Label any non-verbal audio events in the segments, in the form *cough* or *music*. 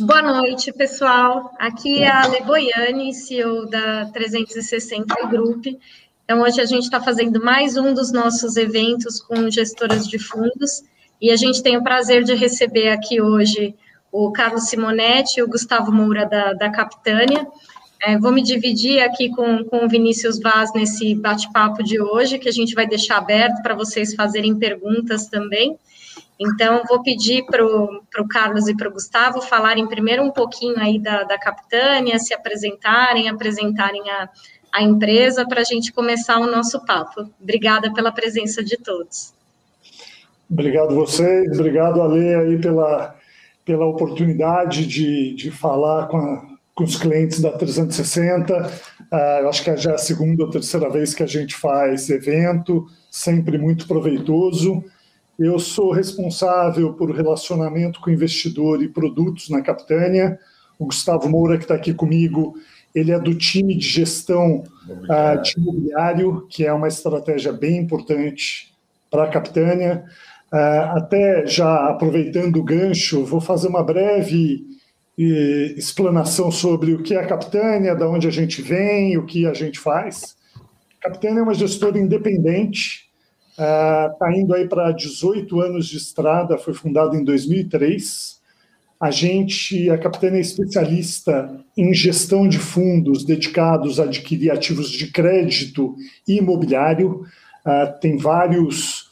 Boa noite, pessoal. Aqui é a Ale Boiani, CEO da 360 Group. Então, hoje a gente está fazendo mais um dos nossos eventos com gestoras de fundos e a gente tem o prazer de receber aqui hoje o Carlos Simonetti e o Gustavo Moura da, da Capitânia. É, vou me dividir aqui com, com o Vinícius Vaz nesse bate-papo de hoje, que a gente vai deixar aberto para vocês fazerem perguntas também. Então, vou pedir para o Carlos e para o Gustavo falarem primeiro um pouquinho aí da, da Capitânia, se apresentarem, apresentarem a, a empresa para a gente começar o nosso papo. Obrigada pela presença de todos. Obrigado vocês, obrigado Ale aí pela, pela oportunidade de, de falar com, a, com os clientes da 360. Uh, eu acho que já é a segunda ou terceira vez que a gente faz evento, sempre muito proveitoso. Eu sou responsável por relacionamento com investidor e produtos na Capitânia. O Gustavo Moura, que está aqui comigo, ele é do time de gestão uh, de imobiliário, que é uma estratégia bem importante para a Capitânia. Uh, até já aproveitando o gancho, vou fazer uma breve e, explanação sobre o que é a Capitânia, da onde a gente vem, o que a gente faz. A Capitânia é uma gestora independente Está uh, indo aí para 18 anos de estrada, foi fundado em 2003. A gente, a Capitânia é especialista em gestão de fundos dedicados a adquirir ativos de crédito e imobiliário. Uh, tem vários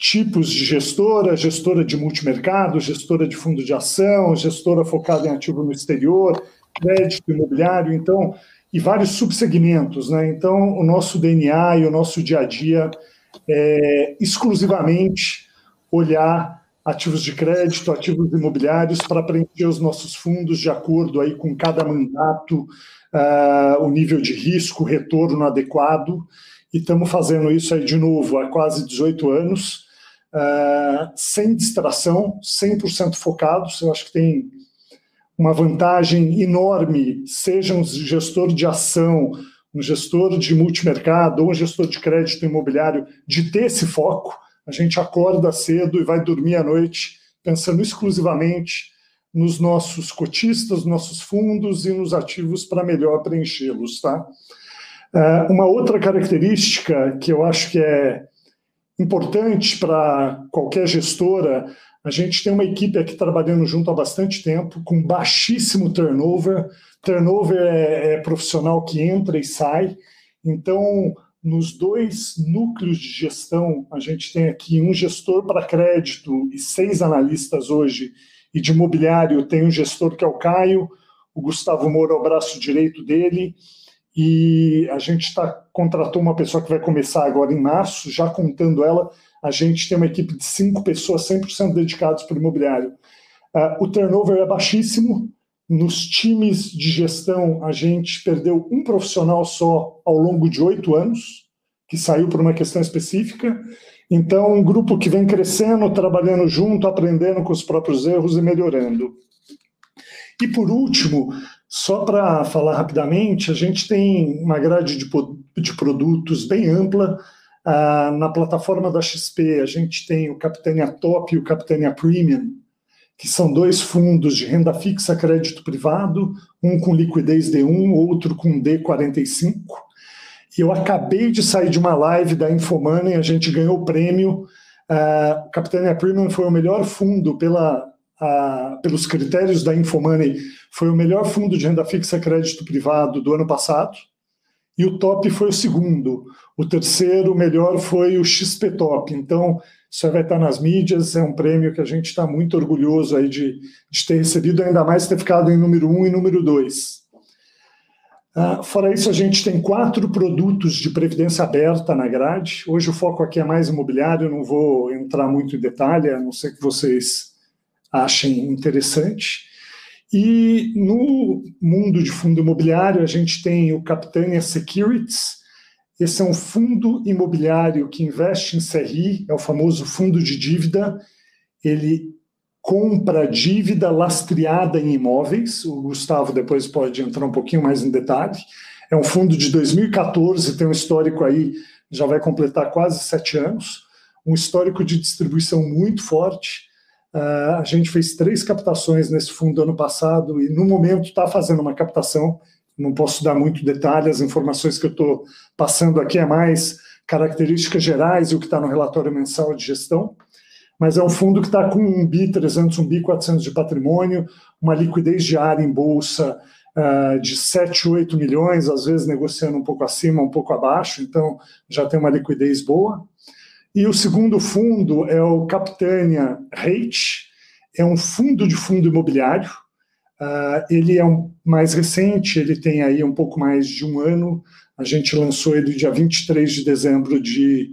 tipos de gestora, gestora de multimercado, gestora de fundo de ação, gestora focada em ativo no exterior, crédito imobiliário, então, e vários subsegmentos, né? Então, o nosso DNA e o nosso dia a dia é, exclusivamente olhar ativos de crédito, ativos imobiliários para preencher os nossos fundos de acordo aí com cada mandato, uh, o nível de risco, retorno adequado. E estamos fazendo isso aí de novo há quase 18 anos, uh, sem distração, 100% focados. Eu acho que tem uma vantagem enorme, seja um gestor de ação, um gestor de multimercado ou um gestor de crédito imobiliário de ter esse foco. A gente acorda cedo e vai dormir à noite pensando exclusivamente nos nossos cotistas, nossos fundos e nos ativos para melhor preenchê-los, tá? É, uma outra característica que eu acho que é importante para qualquer gestora, a gente tem uma equipe aqui trabalhando junto há bastante tempo, com baixíssimo turnover, Turnover é, é profissional que entra e sai. Então, nos dois núcleos de gestão, a gente tem aqui um gestor para crédito e seis analistas hoje, e de imobiliário tem um gestor que é o Caio, o Gustavo Moura é o braço direito dele, e a gente está contratou uma pessoa que vai começar agora em março, já contando ela, a gente tem uma equipe de cinco pessoas 100% dedicadas para o imobiliário. Uh, o turnover é baixíssimo, nos times de gestão, a gente perdeu um profissional só ao longo de oito anos, que saiu por uma questão específica. Então, um grupo que vem crescendo, trabalhando junto, aprendendo com os próprios erros e melhorando. E por último, só para falar rapidamente, a gente tem uma grade de, de produtos bem ampla. Ah, na plataforma da XP, a gente tem o Capitania Top e o Capitania Premium, que são dois fundos de renda fixa crédito privado, um com liquidez D1, outro com D45. E eu acabei de sair de uma live da Infomoney, a gente ganhou o prêmio. Uh, o Capitania Premium foi o melhor fundo pela, pelos critérios da Infomoney, foi o melhor fundo de renda fixa crédito privado do ano passado. E o top foi o segundo. O terceiro melhor foi o XP Top. Então, isso vai estar nas mídias, é um prêmio que a gente está muito orgulhoso aí de, de, ter recebido, ainda mais ter ficado em número um e número dois. Uh, fora isso, a gente tem quatro produtos de previdência aberta na grade. Hoje o foco aqui é mais imobiliário, não vou entrar muito em detalhe, a não ser que vocês achem interessante. E no mundo de fundo imobiliário, a gente tem o Capitânia Securities, esse é um fundo imobiliário que investe em CRI, é o famoso fundo de dívida. Ele compra dívida lastreada em imóveis. O Gustavo depois pode entrar um pouquinho mais em detalhe. É um fundo de 2014, tem um histórico aí, já vai completar quase sete anos, um histórico de distribuição muito forte. Uh, a gente fez três captações nesse fundo ano passado e, no momento, está fazendo uma captação. Não posso dar muito detalhe, as informações que eu estou passando aqui é mais características gerais e o que está no relatório mensal de gestão. Mas é um fundo que está com um BI 300, um BI 400 de patrimônio, uma liquidez diária em bolsa uh, de 7, 8 milhões, às vezes negociando um pouco acima, um pouco abaixo, então já tem uma liquidez boa. E o segundo fundo é o Capitânia Rate, é um fundo de fundo imobiliário. Uh, ele é um, mais recente, ele tem aí um pouco mais de um ano. A gente lançou ele dia 23 de dezembro de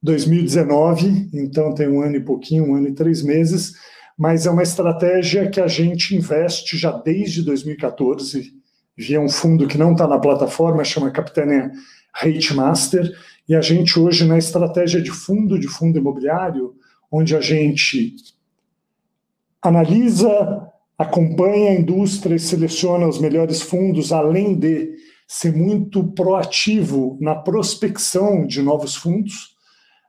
2019, então tem um ano e pouquinho, um ano e três meses. Mas é uma estratégia que a gente investe já desde 2014, via um fundo que não está na plataforma, chama Capitânia Rate Master e a gente hoje na estratégia de fundo de fundo imobiliário, onde a gente analisa, acompanha a indústria e seleciona os melhores fundos, além de ser muito proativo na prospecção de novos fundos.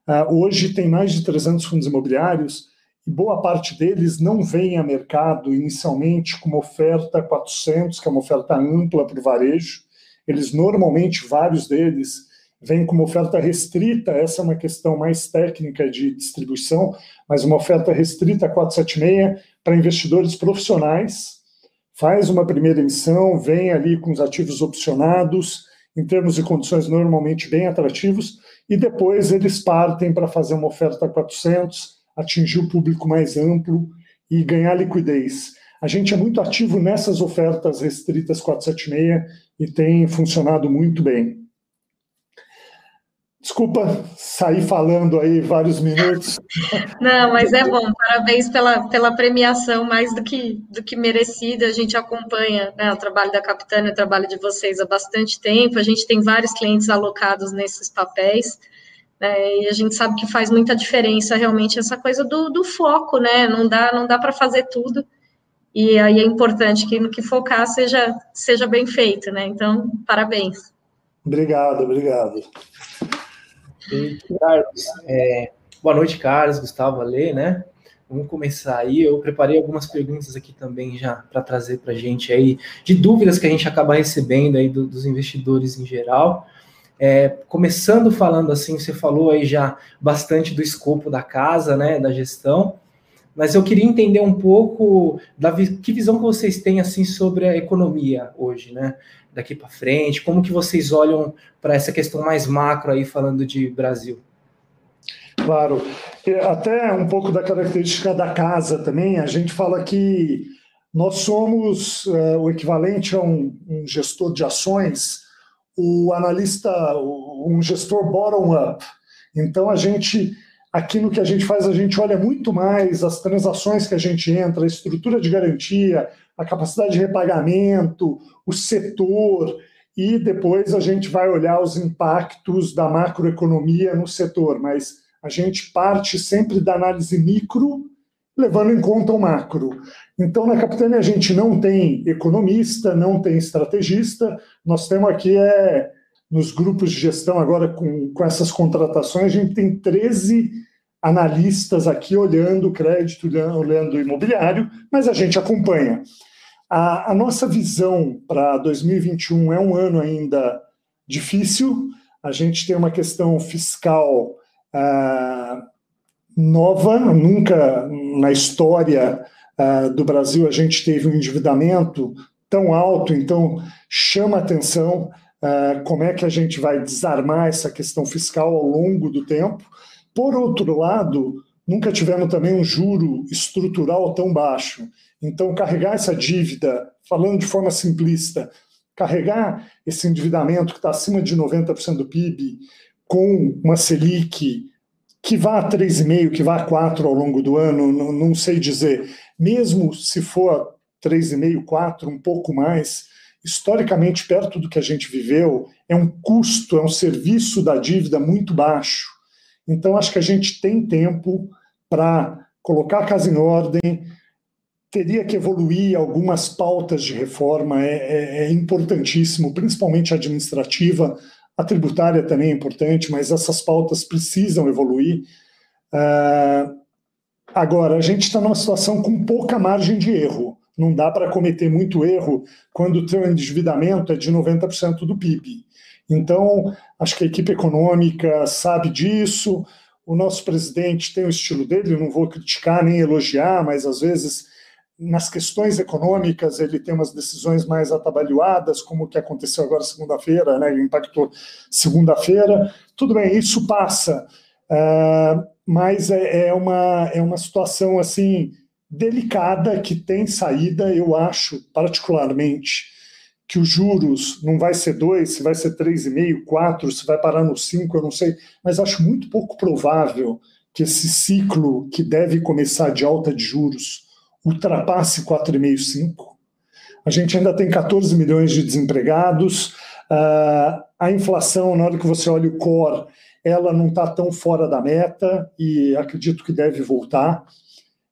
Uh, hoje tem mais de 300 fundos imobiliários e boa parte deles não vem a mercado inicialmente com uma oferta 400, que é uma oferta ampla para o varejo. Eles normalmente, vários deles, vem com uma oferta restrita, essa é uma questão mais técnica de distribuição, mas uma oferta restrita 476 para investidores profissionais, faz uma primeira emissão, vem ali com os ativos opcionados, em termos de condições normalmente bem atrativos, e depois eles partem para fazer uma oferta 400, atingir o público mais amplo e ganhar liquidez. A gente é muito ativo nessas ofertas restritas 476 e tem funcionado muito bem. Desculpa sair falando aí vários minutos. *laughs* Não, mas é bom. Parabéns pela, pela premiação, mais do que, do que merecida. A gente acompanha né, o trabalho da Capitânia, o trabalho de vocês há bastante tempo. A gente tem vários clientes alocados nesses papéis. Né, e a gente sabe que faz muita diferença realmente essa coisa do, do foco, né? Não dá, não dá para fazer tudo. E aí é importante que no que focar seja, seja bem feito, né? Então, parabéns. Obrigado, obrigado. Carlos, é, boa noite, Carlos, Gustavo, Ale, né? Vamos começar aí. Eu preparei algumas perguntas aqui também já para trazer para a gente aí, de dúvidas que a gente acaba recebendo aí do, dos investidores em geral. É, começando falando assim, você falou aí já bastante do escopo da casa, né, da gestão, mas eu queria entender um pouco da que visão que vocês têm assim sobre a economia hoje, né? daqui para frente? Como que vocês olham para essa questão mais macro aí, falando de Brasil? Claro, até um pouco da característica da casa também, a gente fala que nós somos uh, o equivalente a um, um, gestor de ações, o analista, um gestor bottom-up. Então, a gente, aqui no que a gente faz, a gente olha muito mais as transações que a gente entra, a estrutura de garantia, a capacidade de repagamento, o setor, e depois a gente vai olhar os impactos da macroeconomia no setor, mas a gente parte sempre da análise micro, levando em conta o macro. Então, na Capitânia, a gente não tem economista, não tem estrategista, nós temos aqui, é, nos grupos de gestão, agora com, com essas contratações, a gente tem 13 analistas aqui olhando crédito, olhando imobiliário, mas a gente acompanha. A, a nossa visão para 2021 é um ano ainda difícil. A gente tem uma questão fiscal uh, nova, nunca na história uh, do Brasil a gente teve um endividamento tão alto, então chama atenção como é que a gente vai desarmar essa questão fiscal ao longo do tempo. Por outro lado, nunca tivemos também um juro estrutural tão baixo. Então, carregar essa dívida, falando de forma simplista, carregar esse endividamento que está acima de 90% do PIB com uma Selic que vá a 3,5%, que vá a 4% ao longo do ano, não, não sei dizer. Mesmo se for 3,5%, 4%, um pouco mais, historicamente, perto do que a gente viveu, é um custo, é um serviço da dívida muito baixo. Então, acho que a gente tem tempo para colocar a casa em ordem, teria que evoluir algumas pautas de reforma, é, é, é, importantíssimo, principalmente a administrativa, a tributária também é importante, mas essas pautas precisam evoluir. Uh, Agora, a gente está numa situação com pouca margem de erro. Não dá para cometer muito erro quando o teu endividamento é de 90% do PIB. Então, acho que a equipe econômica sabe disso. O nosso presidente tem o estilo dele, não vou criticar nem elogiar, mas às vezes nas questões econômicas ele tem umas decisões mais atabalhoadas, como o que aconteceu agora segunda-feira, né? impactou segunda-feira. Tudo bem, isso passa, uh, mas é, é, uma, é uma situação assim delicada que tem saída, eu acho, particularmente, que os juros não vai ser 2, se vai ser 3,5, 4, se vai parar no 5, eu não sei, mas acho muito pouco provável que esse ciclo que deve começar de alta de juros ultrapasse 4,5, 5. A gente ainda tem 14 milhões de desempregados, uh, a inflação, na hora que você olha o core, ela não está tão fora da meta e acredito que deve voltar.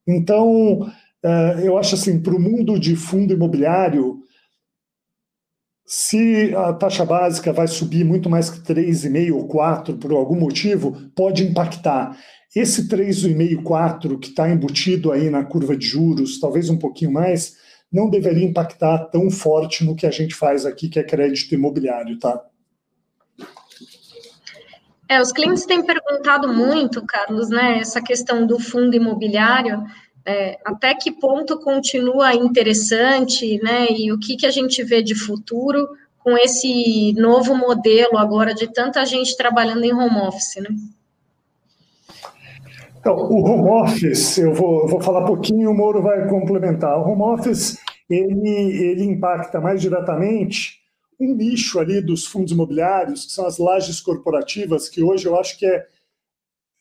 Então, uh, eu acho assim, para o mundo de fundo imobiliário, se a taxa básica vai subir muito mais que 3,5 ou 4 por algum motivo, pode impactar. Esse 3,5, 4 que está embutido aí na curva de juros, talvez um pouquinho mais, não deveria impactar tão forte no que a gente faz aqui, que é crédito imobiliário, tá? É, os clientes têm perguntado muito, Carlos, né, essa questão do fundo imobiliário, é, até que ponto continua interessante, né, e o que, que a gente vê de futuro com esse novo modelo agora de tanta gente trabalhando em home office, né? Então, o home office, eu vou, vou falar pouquinho o Moro vai complementar. O home office, ele, ele impacta mais diretamente um nicho ali dos fundos imobiliários, que são as lajes corporativas, que hoje eu acho que é,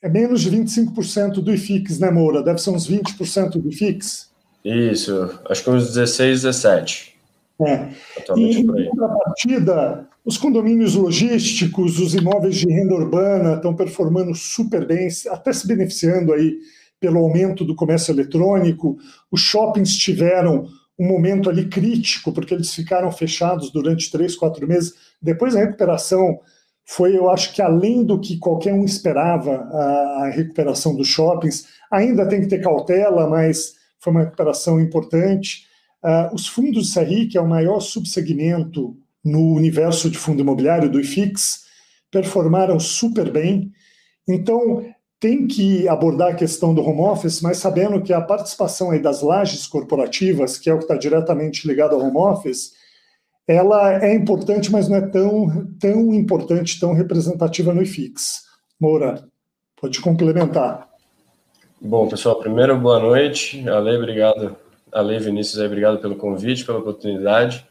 é menos de 25% do IFIX, né, Moura? Deve ser uns 20% do IFIX? Isso, acho que uns 16, 17. É. E, em contrapartida, os condomínios logísticos, os imóveis de renda urbana estão performando super bem, até se beneficiando aí pelo aumento do comércio eletrônico. Os shoppings tiveram um momento ali crítico, porque eles ficaram fechados durante três, quatro meses. Depois a recuperação foi, eu acho que além do que qualquer um esperava, a, recuperação dos shoppings. Ainda tem que ter cautela, mas foi uma recuperação importante. Uh, os fundos CRI, que é o maior subsegmento no universo de fundo imobiliário do IFIX, performaram super bem. Então, tem que abordar a questão do home office, mas sabendo que a participação aí das lajes corporativas, que é o que está diretamente ligado ao home office, ela é importante, mas não é tão, tão importante, tão representativa no IFIX. Moura, pode complementar. Bom, pessoal, primeiro, boa noite. Ale, obrigado. Ale, Vinícius, obrigado pelo convite, pela oportunidade.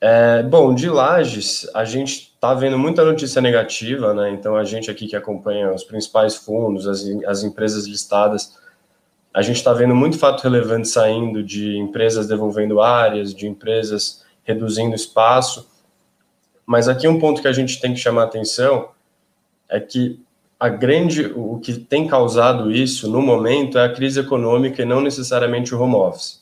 É, bom, de Lages, a gente está vendo muita notícia negativa, né? Então, a gente aqui que acompanha os principais fundos, as, as empresas listadas, a gente está vendo muito fato relevante saindo de empresas devolvendo áreas, de empresas reduzindo espaço. Mas aqui um ponto que a gente tem que chamar atenção é que a grande, o que tem causado isso no momento é a crise econômica e não necessariamente o home office.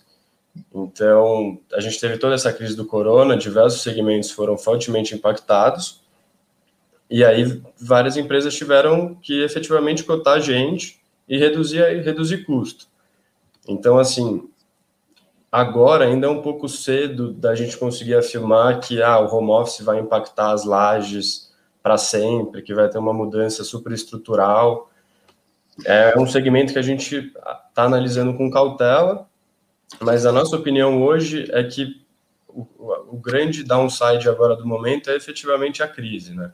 Então, a gente teve toda essa crise do corona, diversos segmentos foram fortemente impactados, e aí várias empresas tiveram que efetivamente cotar gente e reduzir, reduzir custo. Então, assim, agora ainda é um pouco cedo da gente conseguir afirmar que ah, o home office vai impactar as lajes para sempre, que vai ter uma mudança superestrutural. É um segmento que a gente está analisando com cautela, mas a nossa opinião hoje é que o, o, grande downside agora do momento é efetivamente a crise, né?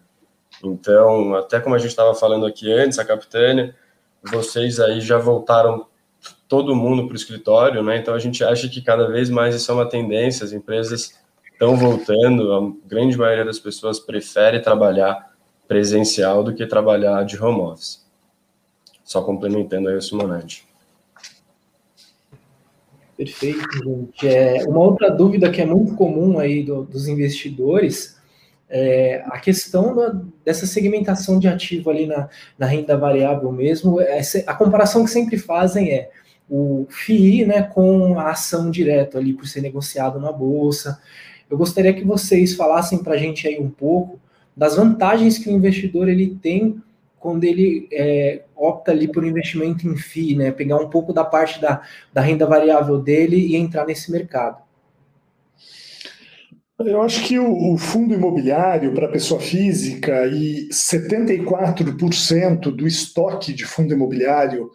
Então, até como a gente estava falando aqui antes, a Capitânia, vocês aí já voltaram todo mundo para o escritório, né? Então a gente acha que cada vez mais isso é uma tendência, as empresas estão voltando, a grande maioria das pessoas prefere trabalhar presencial do que trabalhar de home office. Só complementando aí o Simonete. Perfeito, gente. É, uma outra dúvida que é muito comum aí do, dos investidores é a questão da, dessa segmentação de ativo ali na, na renda variável mesmo. Essa, a comparação que sempre fazem é o FII né, com a ação direta ali por ser negociado na bolsa. Eu gostaria que vocês falassem para a gente aí um pouco das vantagens que o investidor ele tem quando ele é, opta ali por investimento em FII, né? Pegar um pouco da parte da, da renda variável dele e entrar nesse mercado. Eu acho que o, o fundo imobiliário para pessoa física e 74% do estoque de fundo imobiliário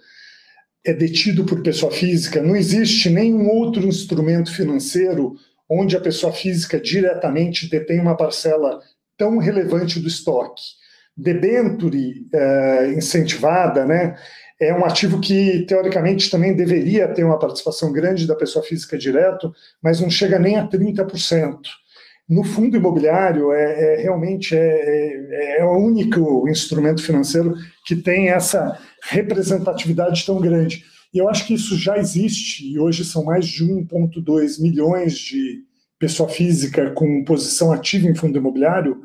é detido por pessoa física. Não existe nenhum outro instrumento financeiro onde a pessoa física diretamente detém uma parcela tão relevante do estoque. Debenture é, incentivada, né, é um ativo que, teoricamente, também deveria ter uma participação grande da pessoa física direto, mas não chega nem a 30% no fundo imobiliário é, é realmente é, é, é, o único instrumento financeiro que tem essa representatividade tão grande. E eu acho que isso já existe, e hoje são mais de 1,2 milhões de pessoa física com posição ativa em fundo imobiliário,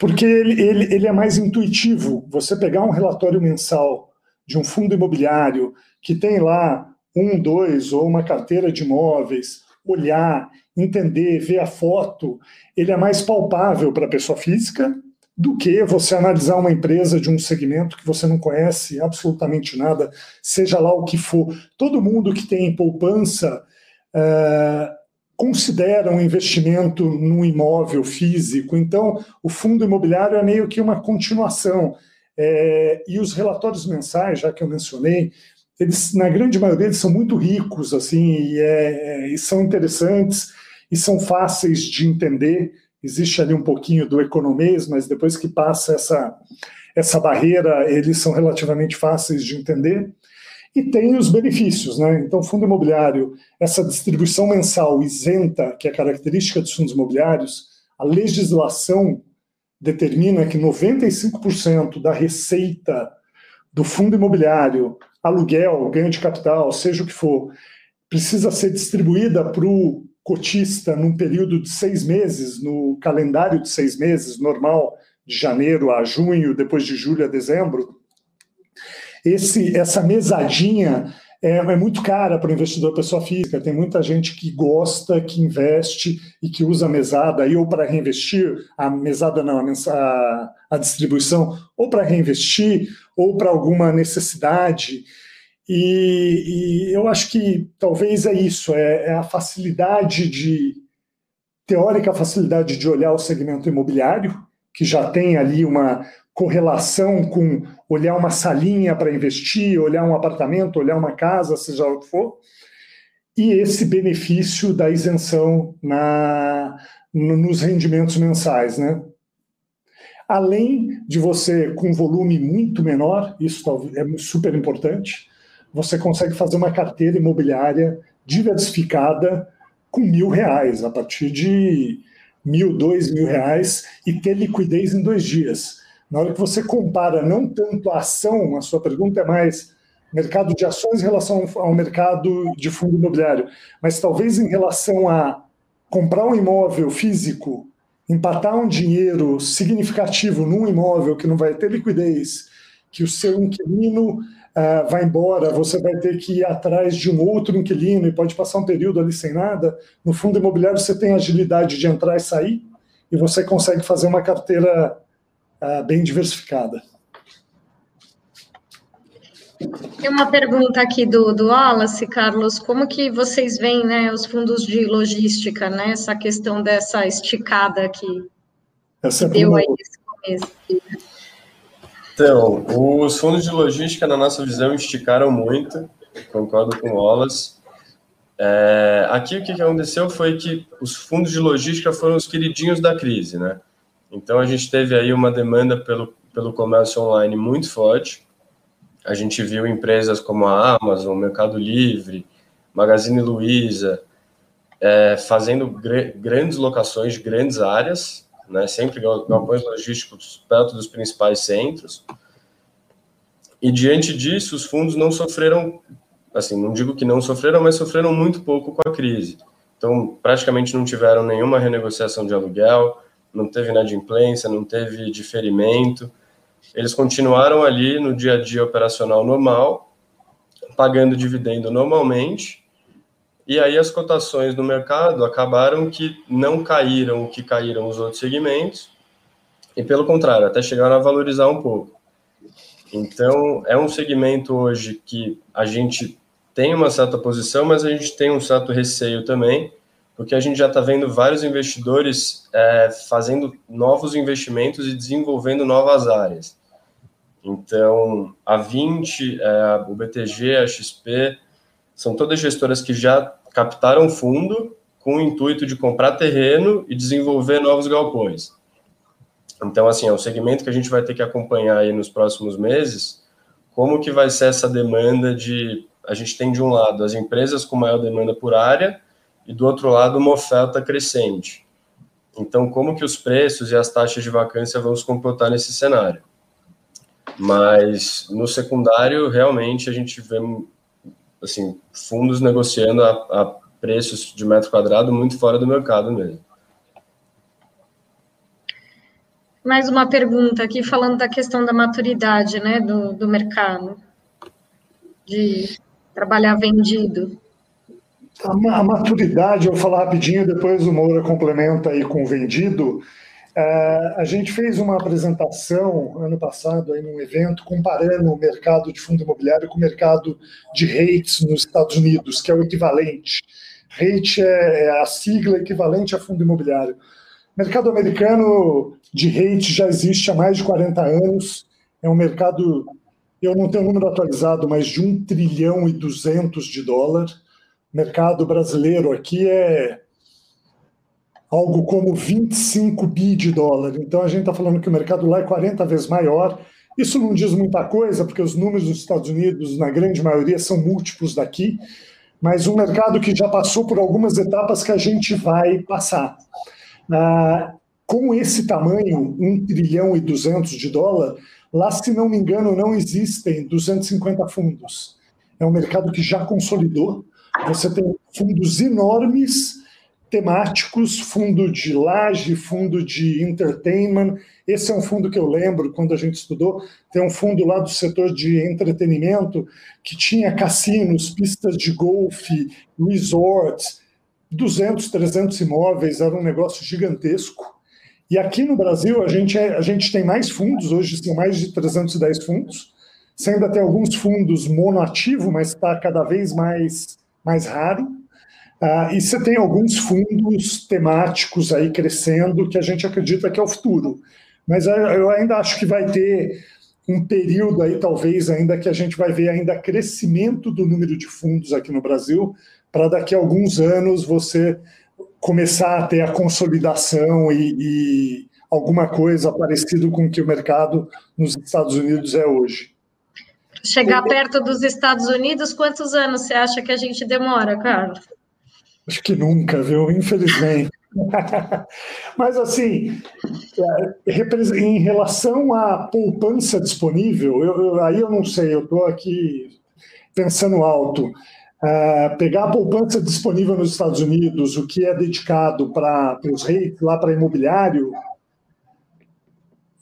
porque ele, ele, ele é mais intuitivo. Você pegar um relatório mensal de um fundo imobiliário que tem lá um, dois ou uma carteira de imóveis, olhar entender, ver a foto, ele é mais palpável para a pessoa física do que você analisar uma empresa de um segmento que você não conhece absolutamente nada, seja lá o que for. Todo mundo que tem poupança é, considera um investimento num imóvel físico, então o fundo imobiliário é meio que uma continuação. É, e os relatórios mensais, já que eu mencionei, eles, na grande maioria, eles são muito ricos, assim, e, é, e são interessantes e são fáceis de entender. Existe ali um pouquinho do economês, mas depois que passa essa, essa barreira, eles são relativamente fáceis de entender. E tem os benefícios, né? Então, fundo imobiliário, essa distribuição mensal isenta, que é característica dos fundos imobiliários, a legislação determina que 95% da receita do fundo imobiliário, aluguel, ganho de capital, seja o que for, precisa ser distribuída para o cotista num período de seis meses, no calendário de seis meses normal, de janeiro a junho, depois de julho a dezembro, esse, essa mesadinha é, é muito cara para o investidor pessoa física. Tem muita gente que gosta, que investe e que usa a mesada ou para reinvestir, a mesada não, a, a distribuição, ou para reinvestir, ou para alguma necessidade. E, e, eu acho que talvez é isso, é, é, a facilidade de teórica facilidade de olhar o segmento imobiliário, que já tem ali uma correlação com olhar uma salinha para investir, olhar um apartamento, olhar uma casa, seja o que for, e esse benefício da isenção na, nos rendimentos mensais, né? Além de você, com volume muito menor, isso é super importante, você consegue fazer uma carteira imobiliária diversificada com mil reais, a partir de mil, dois mil reais, e ter liquidez em dois dias. Na hora que você compara não tanto a ação, a sua pergunta é mais mercado de ações em relação ao mercado de fundo imobiliário, mas talvez em relação a comprar um imóvel físico, empatar um dinheiro significativo num imóvel que não vai ter liquidez, que o seu inquilino uh, vai embora, você vai ter que ir atrás de um outro inquilino e pode passar um período ali sem nada. No fundo imobiliário, você tem agilidade de entrar e sair e você consegue fazer uma carteira uh, bem diversificada. Tem uma pergunta aqui do, do Wallace, Carlos, como que vocês veem né, os fundos de logística, né, essa questão dessa esticada que, Essa que é deu aí nesse começo? Então, os fundos de logística, na nossa visão, esticaram muito, concordo com o Wallace. É, aqui o que aconteceu foi que os fundos de logística foram os queridinhos da crise, né? Então a gente teve aí uma demanda pelo, pelo comércio online muito forte. A gente viu empresas como a Amazon, Mercado Livre, Magazine Luiza, é, fazendo gr grandes locações de grandes áreas, né, sempre galpões logísticos perto dos principais centros. E diante disso, os fundos não sofreram, assim, não digo que não sofreram, mas sofreram muito pouco com a crise. Então, praticamente não tiveram nenhuma renegociação de aluguel, não teve inadimplência, não teve diferimento. Eles continuaram ali no dia a dia operacional normal, pagando dividendo normalmente, e aí as cotações no mercado acabaram que não caíram o que caíram os outros segmentos, e pelo contrário, até chegaram a valorizar um pouco. Então, é um segmento hoje que a gente tem uma certa posição, mas a gente tem um certo receio também, porque a gente já está vendo vários investidores é, fazendo novos investimentos e desenvolvendo novas áreas. Então, a 20, é, o BTG, a XP, são todas gestoras que já captaram fundo com o intuito de comprar terreno e desenvolver novos galpões. Então, assim, é um segmento que a gente vai ter que acompanhar aí nos próximos meses, como que vai ser essa demanda de... A gente tem, de um lado, as empresas com maior demanda por área, e do outro lado, uma oferta crescente. Então, como que os preços e as taxas de vacância vão se comportar nesse cenário? Mas, no secundário, realmente, a gente vê, assim, fundos negociando a, a preços de metro quadrado muito fora do mercado mesmo. Mais uma pergunta aqui, falando da questão da maturidade né, do, do mercado, de trabalhar vendido. A, maturidade, eu vou falar rapidinho, depois o Moura complementa aí com o vendido. É, a gente fez uma apresentação ano passado em um evento comparando o mercado de fundo imobiliário com o mercado de rates nos Estados Unidos, que é o equivalente. Rate é, é a sigla equivalente a fundo imobiliário. O mercado americano de rate já existe há mais de 40 anos. É um mercado, eu não tenho o número atualizado, mas de 1 trilhão e 200 de dólar. Mercado brasileiro aqui é algo como 25 bi de dólar. Então a gente está falando que o mercado lá é 40 vezes maior. Isso não diz muita coisa, porque os números dos Estados Unidos, na grande maioria, são múltiplos daqui, mas um mercado que já passou por algumas etapas que a gente vai passar. Ah, com esse tamanho, 1 trilhão e 200 de dólar, lá, se não me engano, não existem 250 fundos. É um mercado que já consolidou. Você tem fundos enormes, temáticos, fundo de laje, fundo de entertainment. Esse é um fundo que eu lembro quando a gente estudou. Tem um fundo lá do setor de entretenimento que tinha cassinos, pistas de golfe, resorts, 200, 300 imóveis, era um negócio gigantesco. E aqui no Brasil, a gente, é, a gente tem mais fundos, hoje são mais de 310 fundos. Ainda tem alguns fundos monoativo, mas está cada vez mais, mais raro. Ah, e você tem alguns fundos temáticos aí crescendo que a gente acredita que é o futuro. Mas eu ainda acho que vai ter um período aí, talvez, ainda que a gente vai ver ainda crescimento do número de fundos aqui no Brasil, para daqui a alguns anos você começar a ter a consolidação e, e alguma coisa parecido com o que o mercado nos Estados Unidos é hoje. Chegar perto dos Estados Unidos, quantos anos você acha que a gente demora, Carlos? Acho que nunca, viu? Infelizmente. *laughs* Mas, assim, é, em relação à poupança disponível, eu, eu, aí eu não sei, eu estou aqui pensando alto. Uh, pegar a poupança disponível nos Estados Unidos, o que é dedicado para os reis, lá para imobiliário,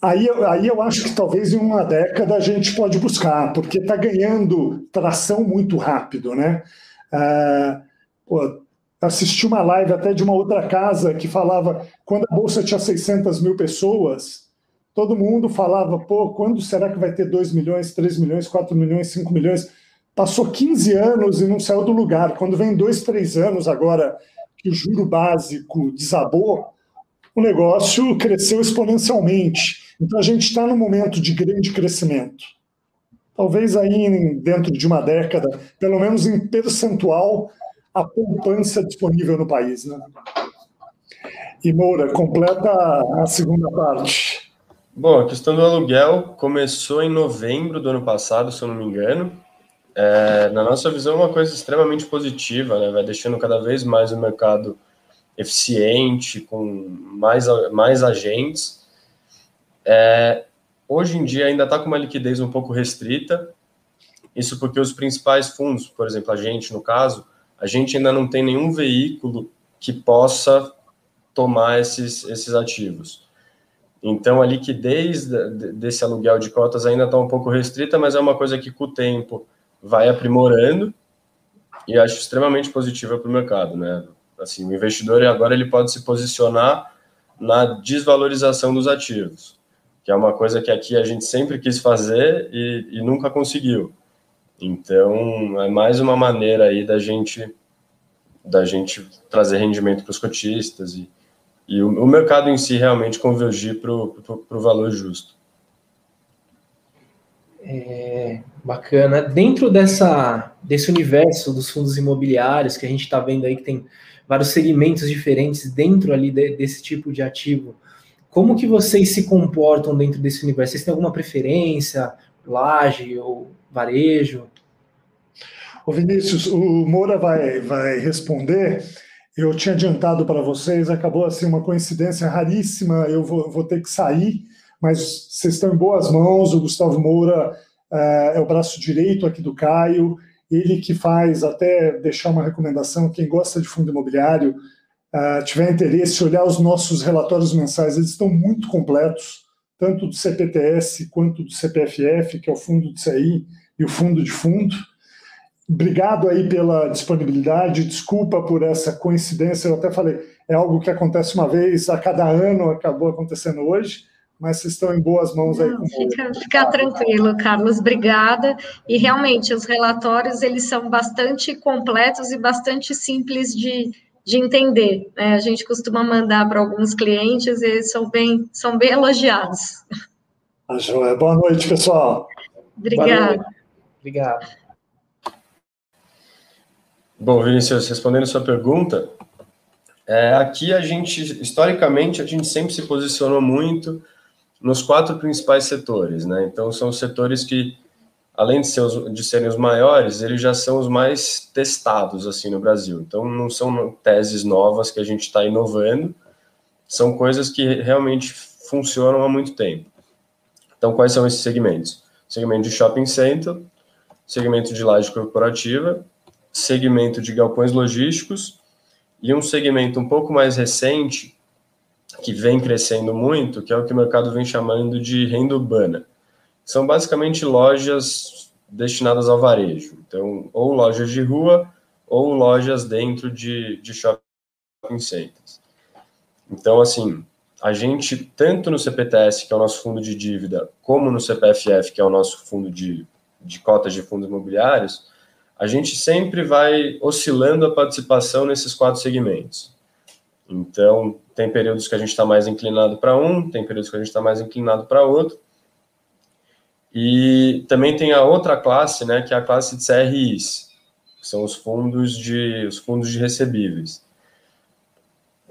aí, aí eu acho que talvez em uma década a gente pode buscar, porque está ganhando tração muito rápido, né? Uh, pô, assisti uma live até de uma outra casa que falava quando a bolsa tinha 600 mil pessoas, todo mundo falava, pô, quando será que vai ter 2 milhões, 3 milhões, 4 milhões, 5 milhões? passou 15 anos e não saiu do lugar. Quando vem dois, três anos agora que o juro básico desabou, o negócio cresceu exponencialmente. Então a gente está num momento de grande crescimento. Talvez aí dentro de uma década, pelo menos em percentual, a poupança disponível no país. Né? E Moura, completa a segunda parte. Bom, a questão do aluguel começou em novembro do ano passado, se eu não me engano é, na nossa visão, é uma coisa extremamente positiva, né? vai deixando cada vez mais o mercado eficiente, com mais, mais agentes. É, hoje em dia ainda está com uma liquidez um pouco restrita, isso porque os principais fundos, por exemplo, a gente no caso, a gente ainda não tem nenhum veículo que possa tomar esses, esses ativos. Então, a liquidez desse aluguel de cotas ainda está um pouco restrita, mas é uma coisa que, com o tempo, vai aprimorando e acho extremamente positiva para o mercado, né? Assim, o investidor agora ele pode se posicionar na desvalorização dos ativos, que é uma coisa que aqui a gente sempre quis fazer e, e nunca conseguiu. Então, é mais uma maneira aí da gente da gente trazer rendimento para os cotistas e, e o, o, mercado em si realmente convergir para o valor justo. É, bacana. Dentro dessa, desse universo dos fundos imobiliários que a gente está vendo aí que tem vários segmentos diferentes dentro ali de, desse tipo de ativo, como que vocês se comportam dentro desse universo? Vocês têm alguma preferência, laje ou varejo? Ô Vinícius, o Moura vai, vai responder. Eu tinha adiantado para vocês, acabou assim uma coincidência raríssima. Eu vou, vou ter que sair, mas vocês estão em boas mãos. O Gustavo Moura é, é o braço direito aqui do Caio. Ele que faz, até deixar uma recomendação: quem gosta de fundo imobiliário, uh, tiver interesse, olhar os nossos relatórios mensais, eles estão muito completos, tanto do CPTS quanto do CPFF, que é o fundo de CI, e o fundo de fundo. Obrigado aí pela disponibilidade, desculpa por essa coincidência, eu até falei, é algo que acontece uma vez a cada ano, acabou acontecendo hoje, mas vocês estão em boas mãos aí. Não, fica, fica tranquilo, Carlos, obrigada. E realmente, os relatórios, eles são bastante completos e bastante simples de, de entender. Né? A gente costuma mandar para alguns clientes e eles são bem, são bem elogiados. Ah, joia. Boa noite, pessoal. Obrigada. Obrigado. Bom, Vinícius, respondendo a sua pergunta, é, aqui a gente, historicamente, a gente sempre se posicionou muito nos quatro principais setores, né? Então, são setores que além de, ser os, de serem os maiores, eles já são os mais testados assim no Brasil. Então não são teses novas que a gente está inovando, são coisas que realmente funcionam há muito tempo. Então quais são esses segmentos? Segmento de shopping center, segmento de laje corporativa, segmento de galpões logísticos e um segmento um pouco mais recente que vem crescendo muito, que é o que o mercado vem chamando de renda urbana são basicamente lojas destinadas ao varejo. Então, ou lojas de rua, ou lojas dentro de, de shopping centers. Então, assim, a gente, tanto no CPTS, que é o nosso fundo de dívida, como no CPFF, que é o nosso fundo de, de cotas de fundos imobiliários, a gente sempre vai oscilando a participação nesses quatro segmentos. Então, tem períodos que a gente está mais inclinado para um, tem períodos que a gente está mais inclinado para outro, e também tem a outra classe, né, que é a classe de CRIs, que são os fundos de os fundos de recebíveis.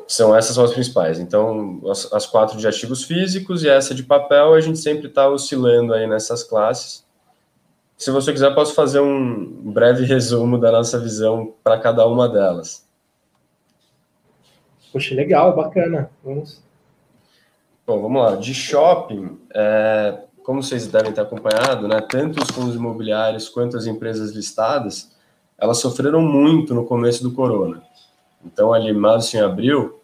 São essas são as principais. Então, as, as quatro de ativos físicos e essa de papel, a gente sempre está oscilando aí nessas classes. Se você quiser, posso fazer um breve resumo da nossa visão para cada uma delas. Poxa, legal, bacana. Vamos. Bom, vamos lá. De shopping, é, como vocês devem ter acompanhado, né, tanto os fundos imobiliários quanto as empresas listadas, elas sofreram muito no começo do corona. Então, ali, março e abril,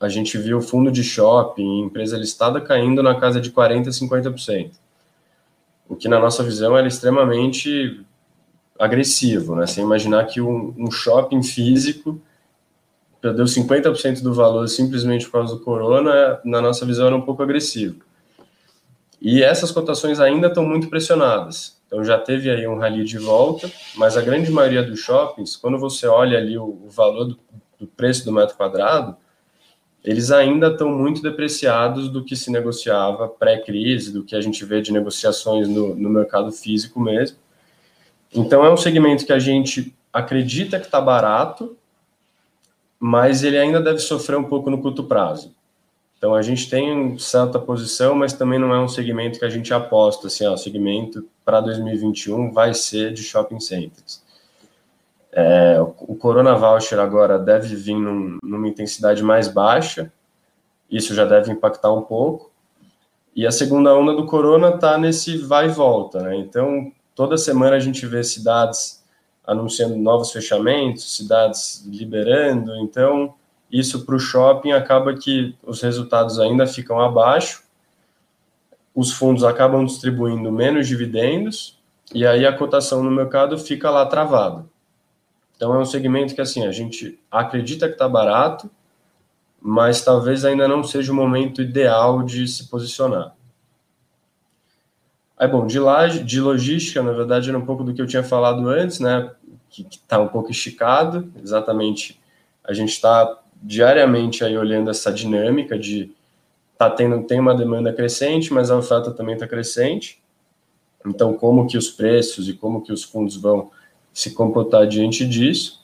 a gente viu fundo de shopping, empresa listada caindo na casa de 40%, 50%. O que, na nossa visão, era extremamente agressivo, né? Você imaginar que um, um shopping físico perdeu 50% do valor simplesmente por causa do corona, na nossa visão, era um pouco agressivo. E essas cotações ainda estão muito pressionadas. Então já teve aí um rally de volta, mas a grande maioria dos shoppings, quando você olha ali o, o valor do, do, preço do metro quadrado, eles ainda estão muito depreciados do que se negociava pré-crise, do que a gente vê de negociações no, no mercado físico mesmo. Então é um segmento que a gente acredita que está barato, mas ele ainda deve sofrer um pouco no curto prazo. Então a gente tem certa posição, mas também não é um segmento que a gente aposta, assim, ó, o segmento para 2021 vai ser de shopping centers. É, o Corona Voucher agora deve vir num, numa intensidade mais baixa, isso já deve impactar um pouco. E a segunda onda do Corona está nesse vai e volta, né? Então, toda semana a gente vê cidades anunciando novos fechamentos, cidades liberando. Então, isso para o shopping acaba que os resultados ainda ficam abaixo, os fundos acabam distribuindo menos dividendos e aí a cotação no mercado fica lá travada. Então é um segmento que assim a gente acredita que está barato, mas talvez ainda não seja o momento ideal de se posicionar. Aí, bom, de, de logística, na verdade, era um pouco do que eu tinha falado antes, né? Que está um pouco esticado, exatamente. A gente está diariamente aí olhando essa dinâmica de tá tendo tem uma demanda crescente, mas a oferta também está crescente. Então, como que os preços e como que os fundos vão se comportar diante disso?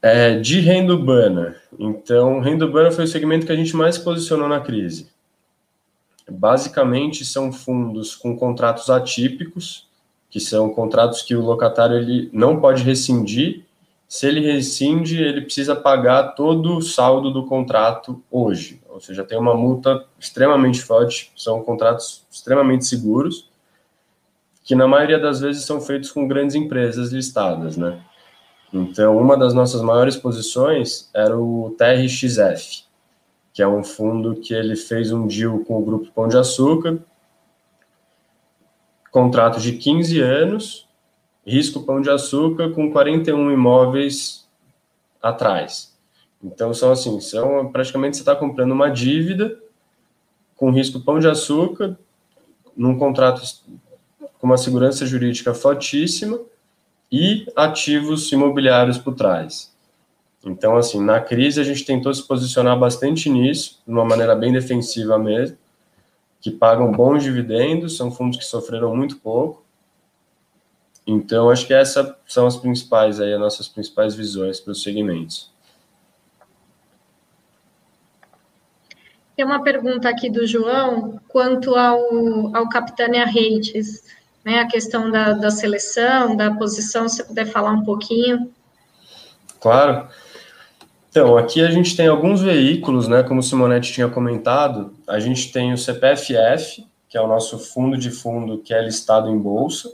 É, de renda urbana. Então, renda urbana foi o segmento que a gente mais posicionou na crise. Basicamente, são fundos com contratos atípicos, que são contratos que o locatário ele não pode rescindir. Se ele rescinde, ele precisa pagar todo o saldo do contrato hoje. Ou seja, tem uma multa extremamente forte, são contratos extremamente seguros, que na maioria das vezes são feitos com grandes empresas listadas, né? Então, uma das nossas maiores posições era o TRXF, que é um fundo que ele fez um deal com o Grupo Pão de Açúcar, contrato de 15 anos, risco Pão de Açúcar com 41 imóveis atrás. Então, são assim, são praticamente você está comprando uma dívida com risco Pão de Açúcar, num contrato com uma segurança jurídica fortíssima, e ativos imobiliários por trás. Então, assim, na crise a gente tentou se posicionar bastante nisso, de uma maneira bem defensiva mesmo, que pagam bons dividendos, são fundos que sofreram muito pouco. Então, acho que essas são as principais aí, as nossas principais visões para os segmentos. Tem uma pergunta aqui do João quanto ao, ao Capitânia Rates né, a questão da, da seleção, da posição, se você puder falar um pouquinho. Claro. Então, aqui a gente tem alguns veículos, né, como o Simonetti tinha comentado, a gente tem o CPFF, que é o nosso fundo de fundo que é listado em bolsa,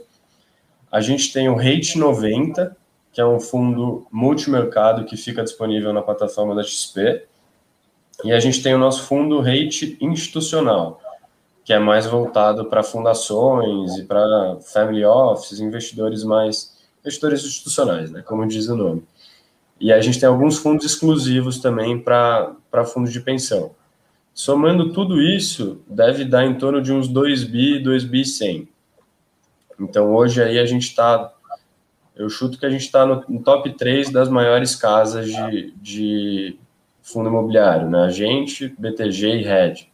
a gente tem o Rate 90, que é um fundo multimercado que fica disponível na plataforma da XP, e a gente tem o nosso fundo Rate institucional, que é mais voltado para fundações e para family offices, investidores mais investidores institucionais, né, como diz o nome. E a gente tem alguns fundos exclusivos também para fundos de pensão. Somando tudo isso, deve dar em torno de uns 2 bi, 2 bi 100. Então hoje aí a gente está, eu chuto que a gente está no, no, top 3 das maiores casas de, de fundo imobiliário, né? A gente, BTG e Red.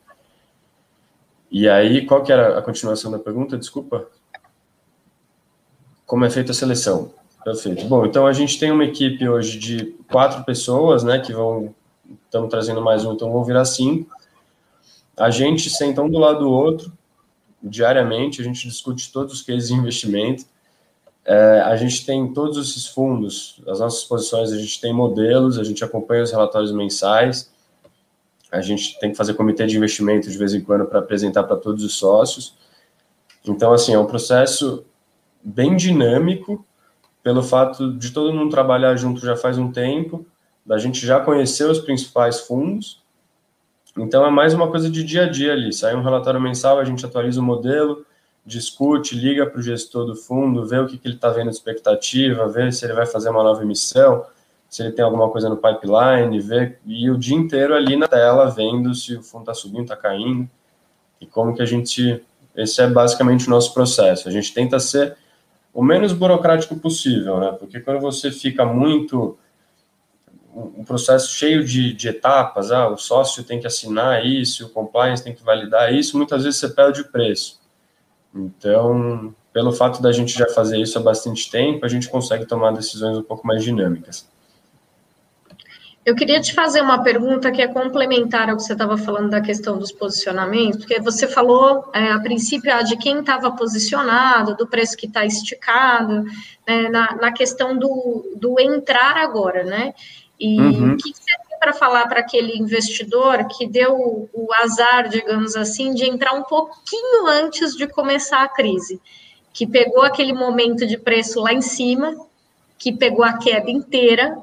E aí, qual que era a continuação da pergunta? Desculpa. Como é feita a seleção? Perfeito. Bom, então a gente tem uma equipe hoje de quatro pessoas, né, que vão, estamos trazendo mais um, então vão virar cinco. A gente senta um do lado do outro, diariamente, a gente discute todos os cases de investimento. É, a gente tem todos esses fundos, as nossas posições, a gente tem modelos, a gente acompanha os relatórios mensais, a gente tem que fazer comitê de investimento de vez em quando para apresentar para todos os sócios. Então, assim, é um processo bem dinâmico, pelo fato de todo mundo trabalhar junto já faz um tempo, da gente já conhecer os principais fundos. Então, é mais uma coisa de dia a dia ali. Sai um relatório mensal, a gente atualiza o modelo, discute, liga para o gestor do fundo, vê o que, que ele está vendo de expectativa, vê se ele vai fazer uma nova emissão, se ele tem alguma coisa no pipeline, ver, e o dia inteiro ali na tela vendo se o fundo está subindo, está caindo, e como que a gente. Esse é basicamente o nosso processo. A gente tenta ser o menos burocrático possível, né? Porque quando você fica muito. Um processo cheio de, de etapas, ah, o sócio tem que assinar isso, o compliance tem que validar isso, muitas vezes você perde o preço. Então, pelo fato da gente já fazer isso há bastante tempo, a gente consegue tomar decisões um pouco mais dinâmicas. Eu queria te fazer uma pergunta que é complementar ao que você estava falando da questão dos posicionamentos, porque você falou, é, a princípio, de quem estava posicionado, do preço que está esticado, né, na, na, questão do, do entrar agora, né? E uhum. o que você tem para falar para aquele investidor que deu o, azar, digamos assim, de entrar um pouquinho antes de começar a crise, que pegou aquele momento de preço lá em cima, que pegou a queda inteira,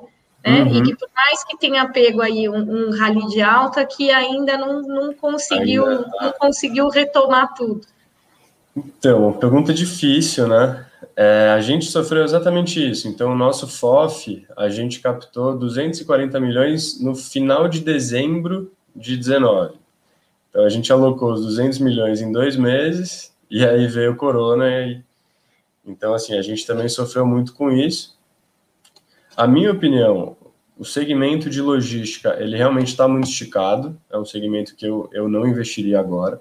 né? Uhum. E que por mais que tenha pego aí um, um rally de alta, que ainda não, não conseguiu ainda... não conseguiu retomar tudo. Então, pergunta difícil, né? É, a gente sofreu exatamente isso. Então, o nosso FOF, a gente captou 240 milhões no final de dezembro de 19. Então, a gente alocou os 200 milhões em dois meses e aí veio o corona, e, então, assim, a gente também sofreu muito com isso. A minha opinião, o segmento de logística, ele realmente está muito esticado, é um segmento que eu, eu não investiria agora.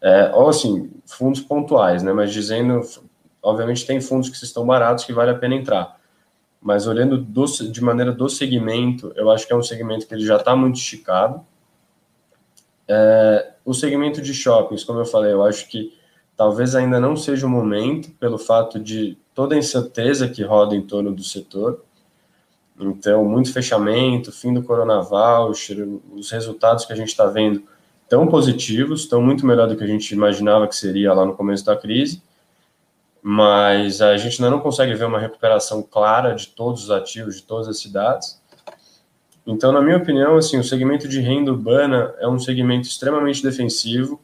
É, ou assim, fundos pontuais, né? Mas dizendo, obviamente tem fundos que estão baratos que vale a pena entrar. Mas olhando do, de maneira do segmento, eu acho que é um segmento que ele já está muito esticado. É, o segmento de shoppings, como eu falei, eu acho que talvez ainda não seja o momento, pelo fato de toda a incerteza que roda em torno do setor. Então, muito fechamento, fim do Corona Voucher, os resultados que a gente está vendo tão positivos, estão muito melhor do que a gente imaginava que seria lá no começo da crise, mas a gente ainda não consegue ver uma recuperação clara de todos os ativos de todas as cidades. Então, na minha opinião, assim, o segmento de renda urbana é um segmento extremamente defensivo,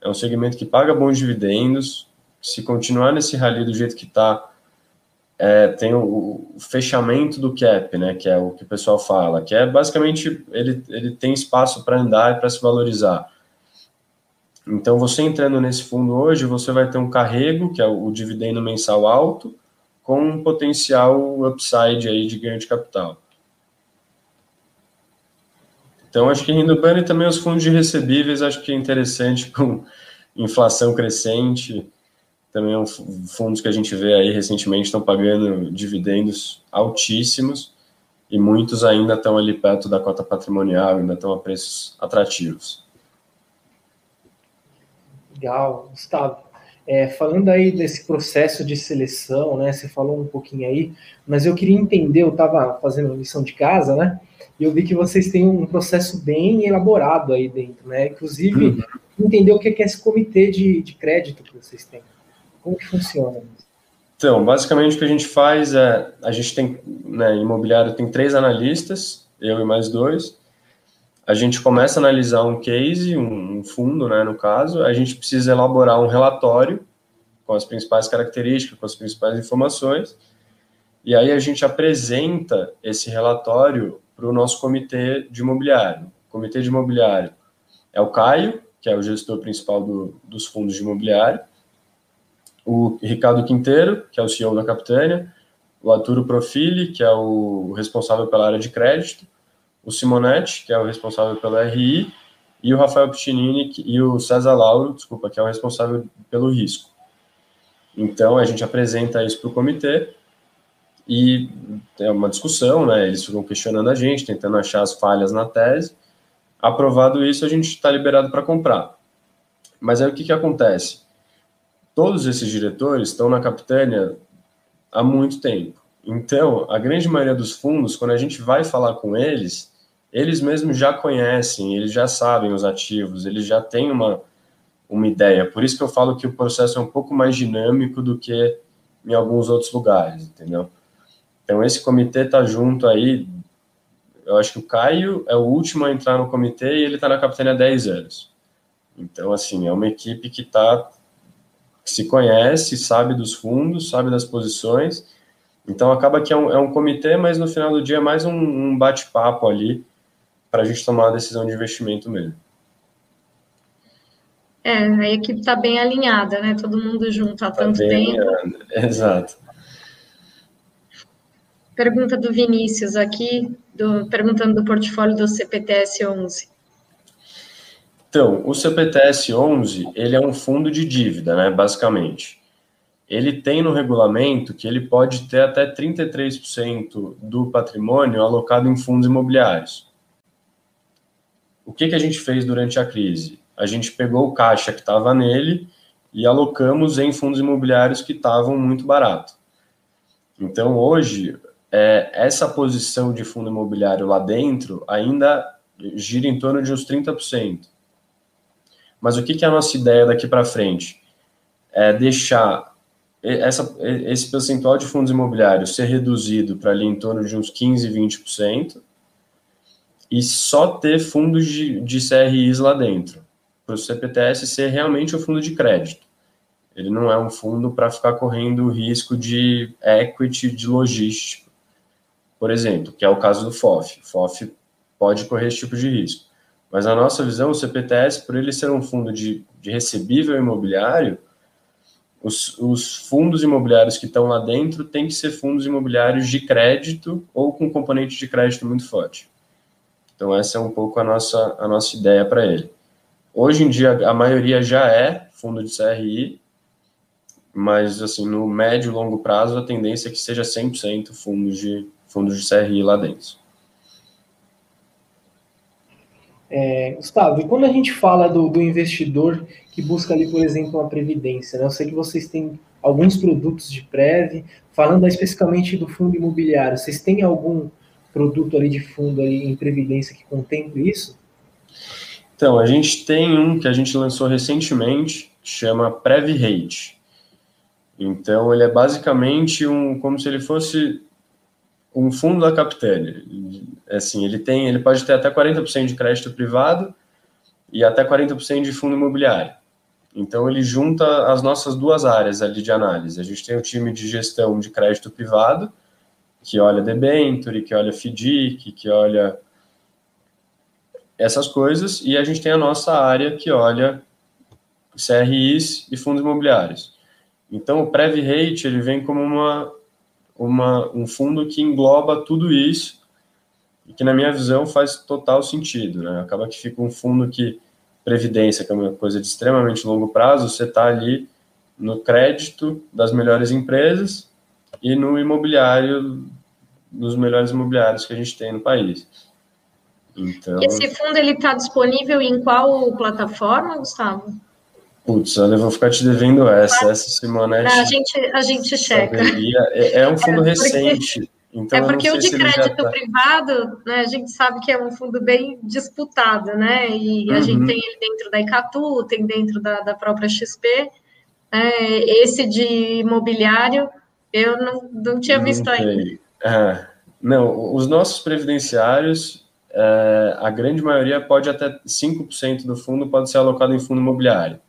é um segmento que paga bons dividendos, se continuar nesse rally do jeito que está, é, tem o, o, fechamento do cap, né, que é o que o pessoal fala, que é basicamente ele, ele tem espaço para andar e para se valorizar. Então, você entrando nesse fundo hoje, você vai ter um carrego, que é o, dividendo mensal alto, com um potencial upside aí de ganho de capital. Então, acho que urbana e também os fundos de recebíveis, acho que é interessante *laughs* com inflação crescente. Também é fundos que a gente vê aí recentemente estão pagando dividendos altíssimos e muitos ainda estão ali perto da cota patrimonial, ainda estão a preços atrativos. Legal, Gustavo. É, falando aí desse processo de seleção, né? Você falou um pouquinho aí, mas eu queria entender, eu estava fazendo lição de casa, né? E eu vi que vocês têm um processo bem elaborado aí dentro, né? Inclusive, uhum. entender o que é esse comitê de, de crédito que vocês têm. Como que funciona Então, basicamente o que a gente faz é, a gente tem, né, imobiliário tem três analistas, eu e mais dois, a gente começa a analisar um case, um fundo, né, no caso, a gente precisa elaborar um relatório com as principais características, com as principais informações, e aí a gente apresenta esse relatório para o nosso comitê de imobiliário. O comitê de imobiliário é o Caio, que é o gestor principal do, dos fundos de imobiliário, o Ricardo Quinteiro, que é o CEO da Capitânia, o Arturo Profili, que é o responsável pela área de crédito, o Simonetti, que é o responsável pelo RI, e o Rafael Piccinini e o César Lauro, desculpa, que é o responsável pelo risco. Então, a gente apresenta isso para o comitê e é uma discussão, né? Eles ficam questionando a gente, tentando achar as falhas na tese. Aprovado isso, a gente está liberado para comprar. Mas aí o que, que acontece? Todos esses diretores estão na Capitânia há muito tempo. Então, a grande maioria dos fundos, quando a gente vai falar com eles, eles mesmos já conhecem, eles já sabem os ativos, eles já têm uma, uma ideia. Por isso que eu falo que o processo é um pouco mais dinâmico do que em alguns outros lugares, entendeu? Então, esse comitê está junto aí. Eu acho que o Caio é o último a entrar no comitê e ele está na capitania há 10 anos. Então, assim, é uma equipe que tá, se conhece, sabe dos fundos, sabe das posições. Então, acaba que é um, é um comitê, mas no final do dia é mais um, um bate-papo ali para a gente tomar a decisão de investimento mesmo. É, a equipe está bem alinhada, né? Todo mundo junto há tá tanto tempo. Alinhada. *laughs* Exato. Pergunta do Vinícius aqui, do, perguntando do portfólio do CPTS 11. Então, o CPTS 11, ele é um fundo de dívida, né, basicamente. Ele tem no regulamento que ele pode ter até 33% do patrimônio alocado em fundos imobiliários. O que, que a gente fez durante a crise? A gente pegou o caixa que estava nele e alocamos em fundos imobiliários que estavam muito barato. Então, hoje, é, essa posição de fundo imobiliário lá dentro ainda gira em torno de uns 30%. Mas o que, que é a nossa ideia daqui para frente? É deixar essa, esse percentual de fundos imobiliários ser reduzido para ali em torno de uns 15%, 20%, e só ter fundos de, de CRIs lá dentro, para o CPTS ser realmente um fundo de crédito. Ele não é um fundo para ficar correndo o risco de equity, de logística, por exemplo, que é o caso do FOF. FOF pode correr esse tipo de risco. Mas a nossa visão, o CPTS, por ele ser um fundo de, de recebível imobiliário, os, os, fundos imobiliários que estão lá dentro têm que ser fundos imobiliários de crédito ou com componente de crédito muito forte. Então, essa é um pouco a nossa, a nossa ideia para ele. Hoje em dia, a maioria já é fundo de CRI, mas, assim, no médio e longo prazo, a tendência é que seja 100% fundos de, fundos de CRI lá dentro. É, Gustavo, e quando a gente fala do, do, investidor que busca ali, por exemplo, uma previdência, né? eu sei que vocês têm alguns produtos de Prev, falando especificamente do fundo imobiliário, vocês têm algum produto ali de fundo ali em previdência que contemple isso? Então, a gente tem um que a gente lançou recentemente, chama Prev Rate. Então, ele é basicamente um, como se ele fosse um fundo da Capitelli. Assim, ele tem, ele pode ter até 40% de crédito privado e até 40% de fundo imobiliário. Então ele junta as nossas duas áreas ali de análise. A gente tem o time de gestão de crédito privado, que olha debenture, que olha FDIC, que olha essas coisas, e a gente tem a nossa área que olha CRIs e. Né? É no imobiliário, dos melhores imobiliários que a gente tem no país. Então... Esse fundo ele está disponível em qual plataforma, Gustavo? Putz, olha, eu vou ficar te devendo essa, essa Simonete. A gente, a gente checa. É, é, um fundo é porque, recente. Então é porque o de crédito tá... privado, né, a gente sabe que é um fundo bem disputado, né? E uhum. a gente tem ele dentro da Icatu, tem dentro da, da própria XP. É, esse de imobiliário, eu não, não tinha não visto ainda. Ah, não, os nossos previdenciários, é, a grande maioria pode até 5% do fundo pode ser alocado em fundo imobiliário.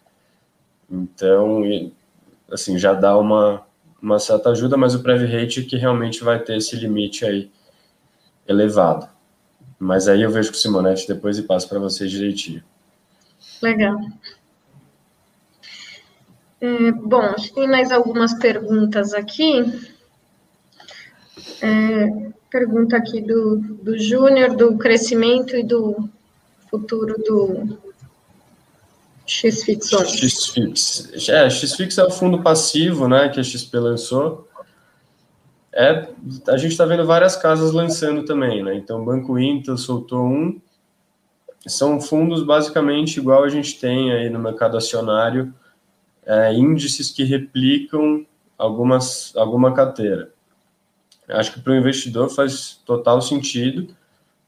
Então, assim, já dá uma, uma certa ajuda, mas o Prev Rate que realmente vai ter esse limite aí elevado. Mas aí eu vejo com o Simonetti depois e passo para vocês direitinho. Legal. É, bom, tem mais algumas perguntas aqui. É, pergunta aqui do, do Júnior, do crescimento e do futuro do, XFIX. XFIX. É, XFIX é o fundo passivo, né, que a XP lançou. É, a gente está vendo várias casas lançando também, né? Então, Banco Inter soltou um. São fundos basicamente igual a gente tem aí no mercado acionário, é, índices que replicam algumas, alguma carteira. Acho que para o investidor faz total sentido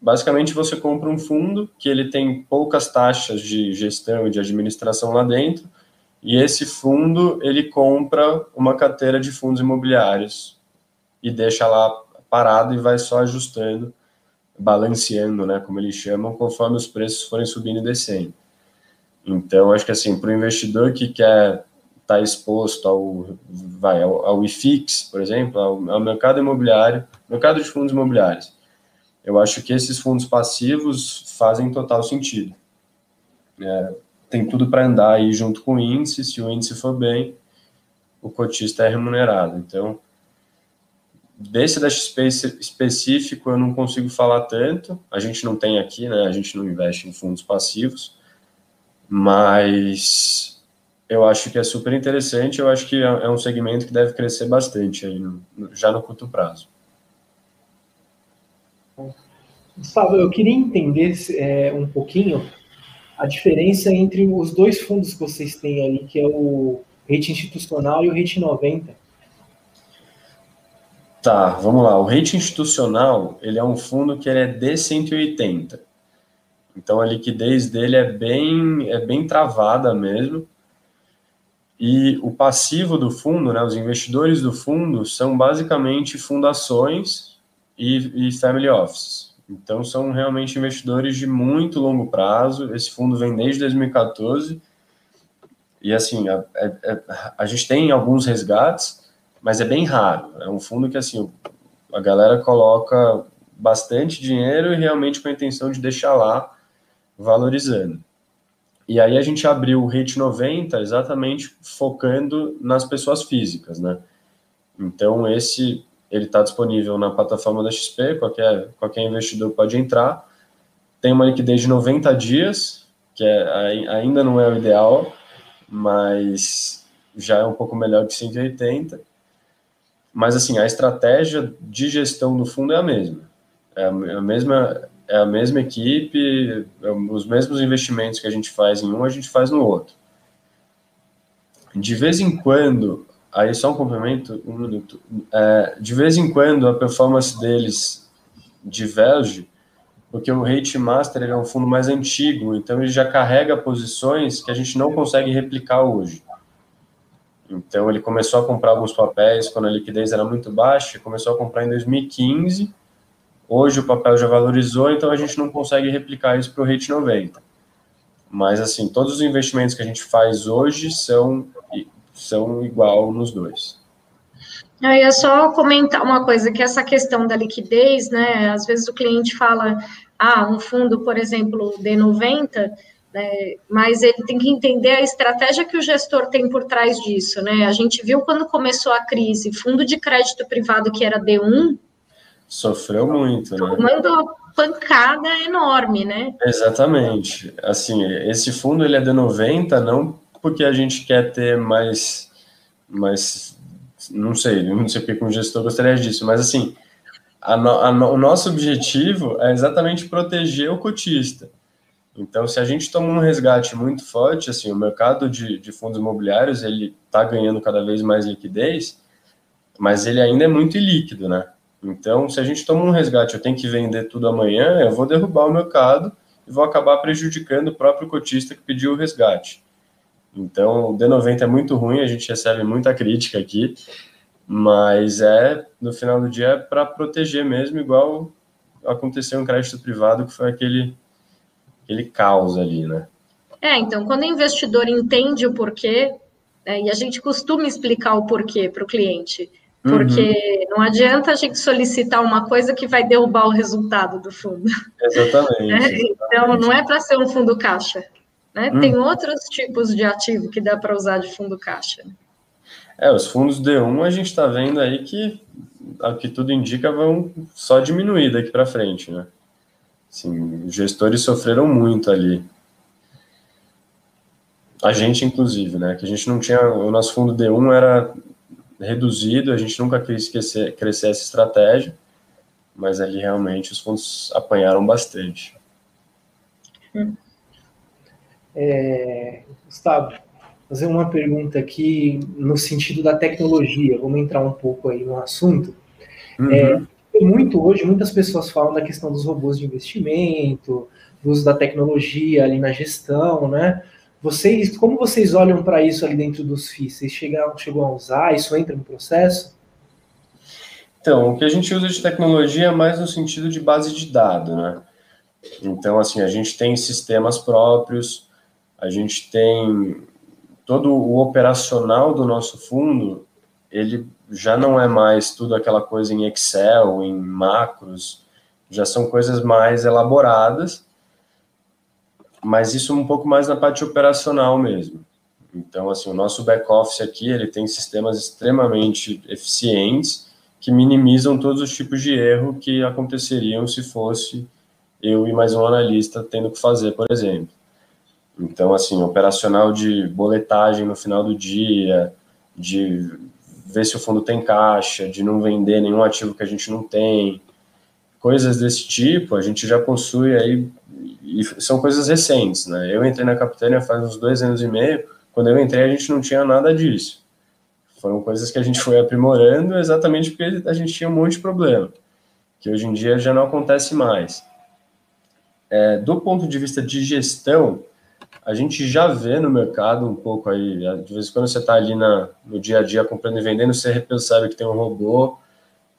Basicamente, você compra um fundo que ele tem poucas taxas de gestão e de administração lá dentro, e esse fundo ele compra uma carteira de fundos imobiliários e deixa lá parado e vai só ajustando, balanceando, né, como eles chamam, conforme os preços forem subindo e descendo. Então, acho que assim, para o investidor que quer estar tá exposto ao, vai, ao, ao IFIX, por exemplo, ao, ao mercado imobiliário, mercado de fundos imobiliários, eu acho que esses fundos passivos fazem total sentido. É, tem tudo para andar aí junto com o índice, se o índice for bem, o cotista é remunerado. Então, desse da XP específico eu não consigo falar tanto, a gente não tem aqui, né, a gente não investe em fundos passivos, mas eu acho que é super interessante, eu acho que é, é um segmento que deve crescer bastante aí, já no curto prazo. Gustavo, eu queria entender é, um pouquinho a diferença entre os dois fundos que vocês têm ali, que é o rate institucional e o rate 90. Tá, vamos lá. O rate institucional, ele é um fundo que ele é D180. Então a liquidez dele é bem, é bem travada mesmo. E o passivo do fundo, né, os investidores do fundo, são basicamente fundações e, e family offices. Então, são realmente investidores de muito longo prazo. Esse fundo vem desde 2014. E, assim, a, a, é, é, a, gente tem alguns resgates, mas é bem raro. É um fundo que, assim, a galera coloca bastante dinheiro e realmente com a intenção de deixar lá valorizando. E aí a gente abriu o Rate 90 exatamente focando nas pessoas físicas, né? Então esse ele está disponível na plataforma da XP, qualquer, qualquer investidor pode entrar. Tem uma liquidez de 90 dias, que é, ainda não é o ideal, mas já é um pouco melhor que 180. Mas assim, a estratégia de gestão do fundo é a mesma. É a mesma é a mesma equipe, é os mesmos investimentos que a gente faz em um, a gente faz no outro. De vez em quando, aí só um complemento, um minuto. É, de vez em quando a performance deles diverge, porque o Rate Master é um fundo mais antigo, então ele já carrega posições que a gente não consegue replicar hoje. Então ele começou a comprar alguns papéis quando a liquidez era muito baixa, começou a comprar em 2015 Hoje o papel já valorizou, então a gente não consegue replicar isso para o rate 90. Mas, assim, todos os investimentos que a gente faz hoje são, são igual nos dois. Eu ia só comentar uma coisa, que essa questão da liquidez, né, às vezes o cliente fala, ah, um fundo, por exemplo, D90, né, mas ele tem que entender a estratégia que o gestor tem por trás disso, né, a gente viu quando começou a crise, fundo de crédito privado que era D1, Sofreu muito, né? Tomando pancada enorme, né? Exatamente. Assim, esse fundo ele é de 90, não porque a gente quer ter mais, mais não sei, não sei porque com o gestor gostaria disso, mas assim, a no, a no, o nosso objetivo é exatamente proteger o cotista. Então, se a gente toma um resgate muito forte, assim, o mercado de, de fundos imobiliários ele está ganhando cada vez mais liquidez, mas ele ainda é muito ilíquido, né? Então, se a gente toma um resgate, eu tenho que vender tudo amanhã, eu vou derrubar o mercado e vou acabar prejudicando o próprio cotista que pediu o resgate. Então, o D90 é muito ruim, a gente recebe muita crítica aqui, mas é, no final do dia, é para proteger mesmo, igual aconteceu um crédito privado, que foi aquele, aquele caos ali, né? É, então, quando o investidor entende o porquê, né, e a gente costuma explicar o porquê para o cliente, porque uhum. não adianta a gente solicitar uma coisa que vai derrubar o resultado do fundo. Exatamente. Né? exatamente. Então, não é para ser um fundo caixa. Né? Uhum. Tem outros tipos de ativo que dá para usar de fundo caixa. É, os fundos D1 a gente está vendo aí que, o que tudo indica, vão só diminuir daqui para frente, né? Assim, os gestores sofreram muito ali. A gente, inclusive, né? Que a gente não tinha. O nosso fundo D1 era reduzido, a gente nunca quis crescer, crescer essa estratégia, mas ali realmente os fundos apanharam bastante. É, Gustavo, fazer uma pergunta aqui no sentido da tecnologia, vamos entrar um pouco aí no assunto. Uhum. É, muito hoje, muitas pessoas falam da questão dos robôs de investimento, do uso da tecnologia ali na gestão, né? Vocês, como vocês olham para isso ali dentro dos FIIs? Vocês chegam, chegam a usar? Isso entra no processo? Então, o que a gente usa de tecnologia é mais no sentido de base de dados, né? Então, assim, a gente tem sistemas próprios, a gente tem todo o operacional do nosso fundo, ele já não é mais tudo aquela coisa em Excel, em macros, já são coisas mais elaboradas mas isso um pouco mais na parte operacional mesmo. Então, assim, o nosso back-office aqui, ele tem sistemas extremamente eficientes que minimizam todos os tipos de erro que aconteceriam se fosse eu e mais um analista tendo que fazer, por exemplo. Então, assim, operacional de boletagem no final do dia, de ver se o fundo tem caixa, de não vender nenhum ativo que a gente não tem, coisas desse tipo, a gente já possui aí e são coisas recentes, né? Eu entrei na Capitânia faz uns dois anos e meio. Quando eu entrei, a gente não tinha nada disso. Foram coisas que a gente foi aprimorando exatamente porque a gente tinha um monte de problema, que hoje em dia já não acontece mais. É, do ponto de vista de gestão, a gente já vê no mercado um pouco aí, de vez em quando você está ali na, no dia a dia comprando e vendendo, você percebe que tem um robô,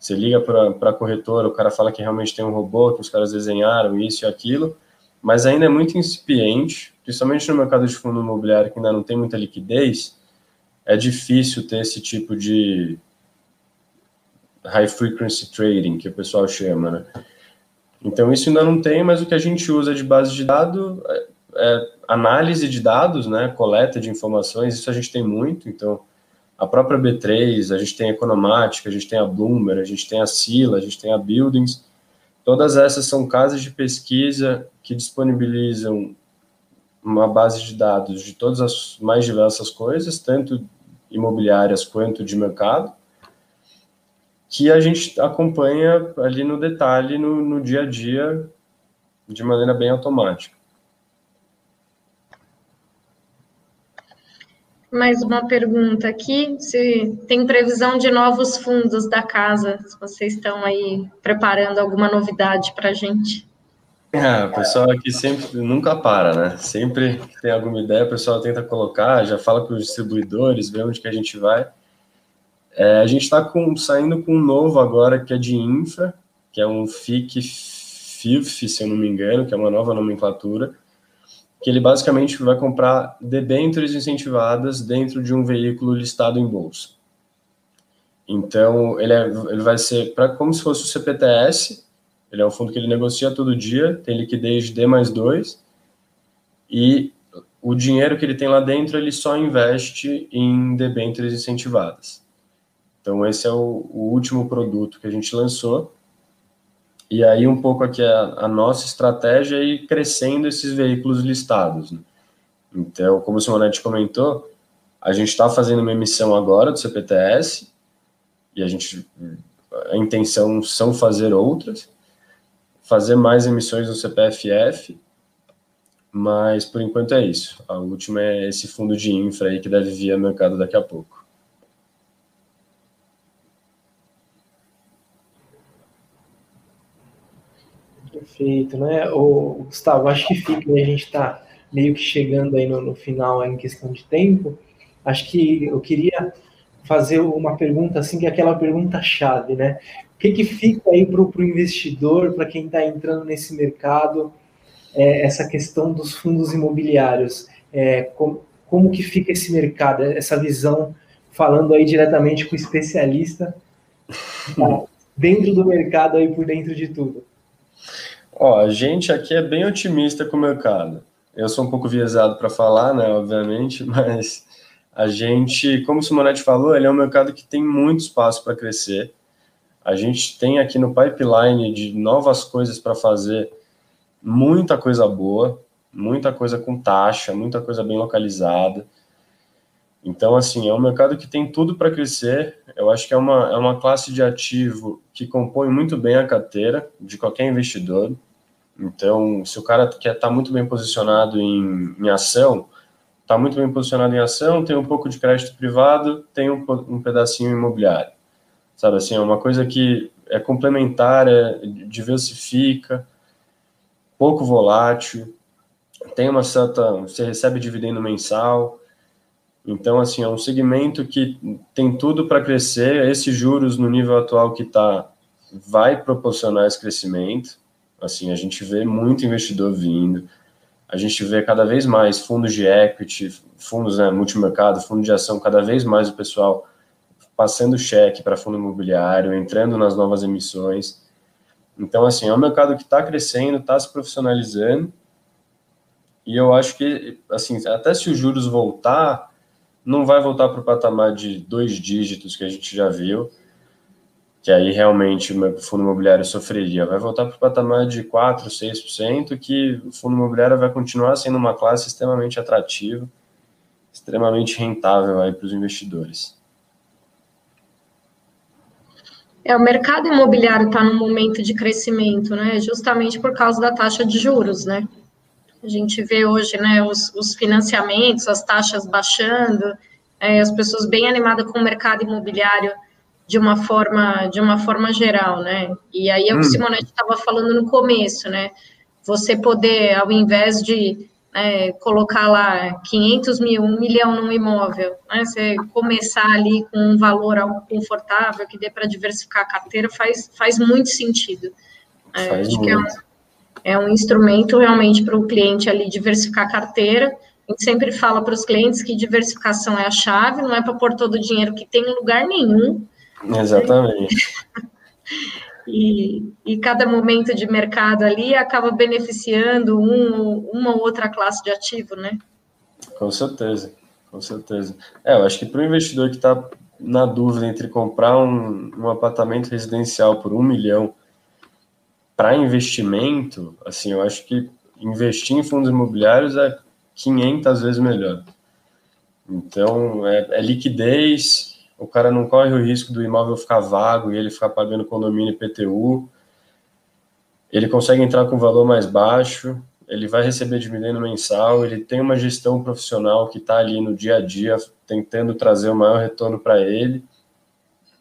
você liga para a corretora, o cara fala que realmente tem um robô, que os caras desenharam isso e aquilo, mas ainda é muito incipiente, principalmente no mercado de fundo imobiliário que ainda não tem muita liquidez, é difícil ter esse tipo de high frequency trading, que o pessoal chama, né? Então, isso ainda não tem, mas o que a gente usa de base de dados é, é análise de dados, né, coleta de informações, isso a gente tem muito, então a própria B3, a gente tem a Economática, a gente tem a Bloomer, a gente tem a Sila, a gente tem a Buildings, todas essas são casas de pesquisa que disponibilizam uma base de dados de todas as mais diversas coisas, tanto imobiliárias quanto de mercado, que a gente acompanha ali no detalhe, no, no dia a dia, de maneira bem automática. Mais uma pergunta aqui, se tem previsão de novos fundos da casa, se vocês estão aí preparando alguma novidade para a gente. É, o pessoal aqui sempre, nunca para, né? Sempre que tem alguma ideia, o pessoal tenta colocar, já fala com os distribuidores, vê onde que a gente vai. É, a gente está saindo com um novo agora, que é de infra, que é um FIC FIF, se eu não me engano, que é uma nova nomenclatura, que ele basicamente vai comprar debêntures incentivadas dentro de um veículo listado em bolsa. Então, ele, é, ele vai ser pra, como se fosse o CPTS, ele é um fundo que ele negocia todo dia, tem liquidez de D mais 2, e o dinheiro que ele tem lá dentro, ele só investe em debêntures incentivadas. Então, esse é o, o último produto que a gente lançou. E aí, um pouco aqui a, a nossa estratégia é ir crescendo esses veículos listados. Né? Então, como o Simonetti comentou, a gente está fazendo uma emissão agora do CPTS, e a gente a intenção são fazer outras, fazer mais emissões do CPFF, mas por enquanto é isso. A última é esse fundo de infra aí que deve vir ao mercado daqui a pouco. Perfeito, né? O, Gustavo, acho que fica, né? a gente está meio que chegando aí no, no final aí em questão de tempo. Acho que eu queria fazer uma pergunta assim, que é aquela pergunta chave, né? O que, que fica aí para o investidor, para quem está entrando nesse mercado, é, essa questão dos fundos imobiliários? É, com, como que fica esse mercado, essa visão, falando aí diretamente com o especialista, tá *laughs* dentro do mercado aí por dentro de tudo? Ó, a gente aqui é bem otimista com o mercado. Eu sou um pouco viesado para falar, né, obviamente, *laughs* mas a gente, como o Simonetti falou, ele é um mercado que tem muito espaço para crescer. A gente tem aqui no pipeline de novas coisas para fazer, muita coisa boa, muita coisa com taxa, muita coisa bem localizada. Então, assim, é um mercado que tem tudo para crescer. Eu acho que é uma, é uma classe de ativo que compõe muito bem a carteira de qualquer investidor. Então, se o cara quer estar tá muito bem posicionado em, em ação, está muito bem posicionado em ação, tem um pouco de crédito privado, tem um, um pedacinho imobiliário. Sabe assim, é uma coisa que é complementar, é, diversifica, pouco volátil, tem uma certa. Você recebe dividendo mensal. Então, assim, é um segmento que tem tudo para crescer. Esses juros no nível atual que está vai proporcionar esse crescimento. Assim, a gente vê muito investidor vindo, a gente vê cada vez mais fundos de equity, fundos né, multimercado, fundo de ação, cada vez mais o pessoal passando cheque para fundo imobiliário, entrando nas novas emissões. Então, assim, é um mercado que está crescendo, está se profissionalizando, e eu acho que, assim, até se os juros voltar, não vai voltar para o patamar de dois dígitos que a gente já viu, que aí realmente o fundo imobiliário sofreria. Vai voltar para o patamar de 4%, 6%, que o fundo imobiliário vai continuar sendo uma classe extremamente atrativa, extremamente rentável aí para os investidores. É, o mercado imobiliário está num momento de crescimento, né? Justamente por causa da taxa de juros, né? A gente vê hoje, né, os, os financiamentos, as taxas baixando, é, as pessoas bem animadas com o mercado imobiliário de uma forma de uma forma geral, né? E aí é o que hum. Simonetti estava falando no começo, né? Você poder, ao invés de é, colocar lá 500 mil, um milhão num imóvel, né? Você começar ali com um valor algo confortável que dê para diversificar a carteira faz, faz muito sentido. É, faz acho muito. que é um, é um instrumento realmente para o cliente ali diversificar a carteira. A gente sempre fala para os clientes que diversificação é a chave, não é para pôr todo o dinheiro que tem em lugar nenhum. Exatamente. *laughs* e, e cada momento de mercado ali acaba beneficiando um, uma ou outra classe de ativo, né? Com certeza, com certeza. É, eu acho que para o investidor que está na dúvida entre comprar um, um apartamento residencial por um milhão para investimento, assim, eu acho que investir em fundos imobiliários é 500 vezes melhor. Então, é, é liquidez, o cara não corre o risco do imóvel ficar vago e ele ficar pagando condomínio e PTU. Ele consegue entrar com valor mais baixo, ele vai receber dividendo mensal, ele tem uma gestão profissional que está ali no dia a dia tentando trazer o maior retorno para ele.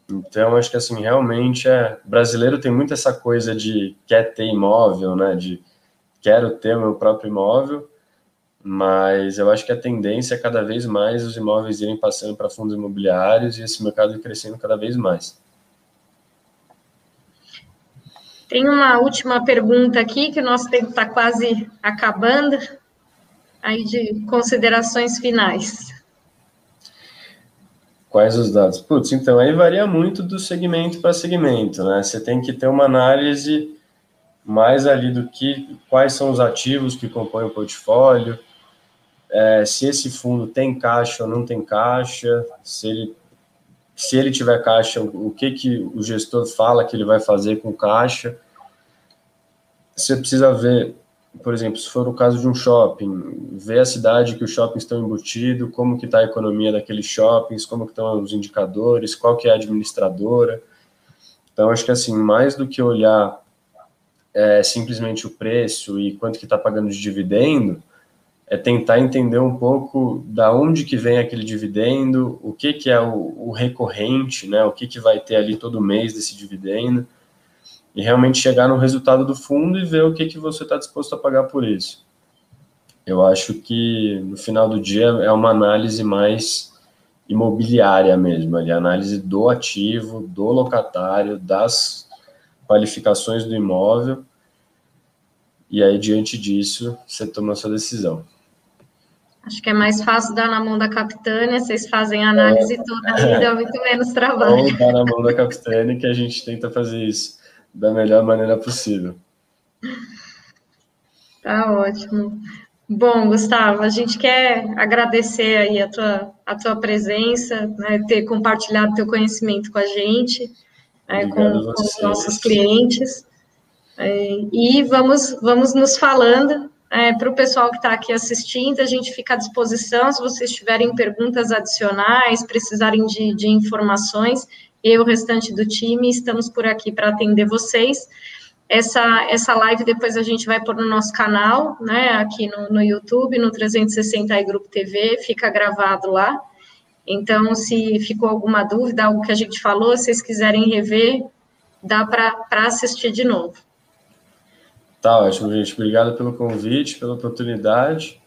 Então, acho que assim, realmente é. brasileiro tem muito essa coisa de quer ter imóvel, né? De quero ter o meu próprio imóvel mas eu acho que a tendência é cada vez mais os imóveis irem passando para fundos imobiliários e esse mercado crescendo cada vez mais. Tem uma última pergunta aqui, que o nosso tempo está quase acabando, aí de considerações finais. Quais os dados? Putz, então aí varia muito do segmento para segmento, né? Você tem que ter uma análise mais ali do que quais são os ativos que compõem o portfólio, é, se esse fundo tem caixa ou não tem caixa, se ele, se ele tiver caixa, o que, que o gestor fala que ele vai fazer com caixa. Você precisa ver, por exemplo, se for o caso de um shopping, ver a cidade que os shoppings estão embutidos, como que está a economia daqueles shoppings, como que estão os indicadores, qual que é a administradora. Então, acho que assim, mais do que olhar é, simplesmente o preço e quanto que está pagando de dividendo, é tentar entender um pouco da onde que vem aquele dividendo, o que que é o, o recorrente, né? O que que vai ter ali todo mês desse dividendo e realmente chegar no resultado do fundo e ver o que que você está disposto a pagar por isso. Eu acho que no final do dia é uma análise mais imobiliária mesmo, ali, análise do ativo, do locatário, das qualificações do imóvel. E aí, diante disso, você toma a sua decisão. Acho que é mais fácil dar na mão da capitânia, vocês fazem a análise é, toda e dá muito menos trabalho. Ou dar na mão da capitânia que a gente tenta fazer isso da melhor maneira possível. Tá ótimo. Bom, Gustavo, a gente quer agradecer aí a tua, a tua presença, né, ter compartilhado teu conhecimento com a gente, né, com, com, os nossos clientes. É, e vamos, vamos nos falando é, para o pessoal que está aqui assistindo, a gente fica à disposição se vocês tiverem perguntas adicionais, precisarem de, de informações, eu e o restante do time estamos por aqui para atender vocês. Essa, essa live depois a gente vai pôr no nosso canal, né, aqui no, no YouTube, no 360 e Grupo TV, fica gravado lá. Então, se ficou alguma dúvida, algo que a gente falou, se vocês quiserem rever, dá para assistir de novo. Tá ótimo, gente. Obrigado pelo convite, pela oportunidade.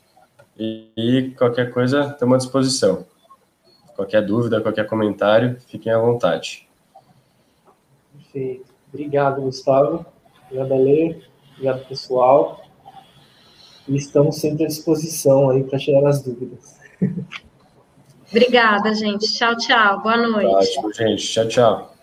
E, e qualquer coisa, estamos à disposição. Qualquer dúvida, qualquer comentário, fiquem à vontade. Perfeito. Obrigado, Gustavo. Obrigado, Ale. Obrigado, pessoal. E estamos sempre à disposição aí para tirar as dúvidas. *laughs* Obrigada, gente. Tchau, tchau. Boa noite. Ótimo, gente. Tchau, tchau.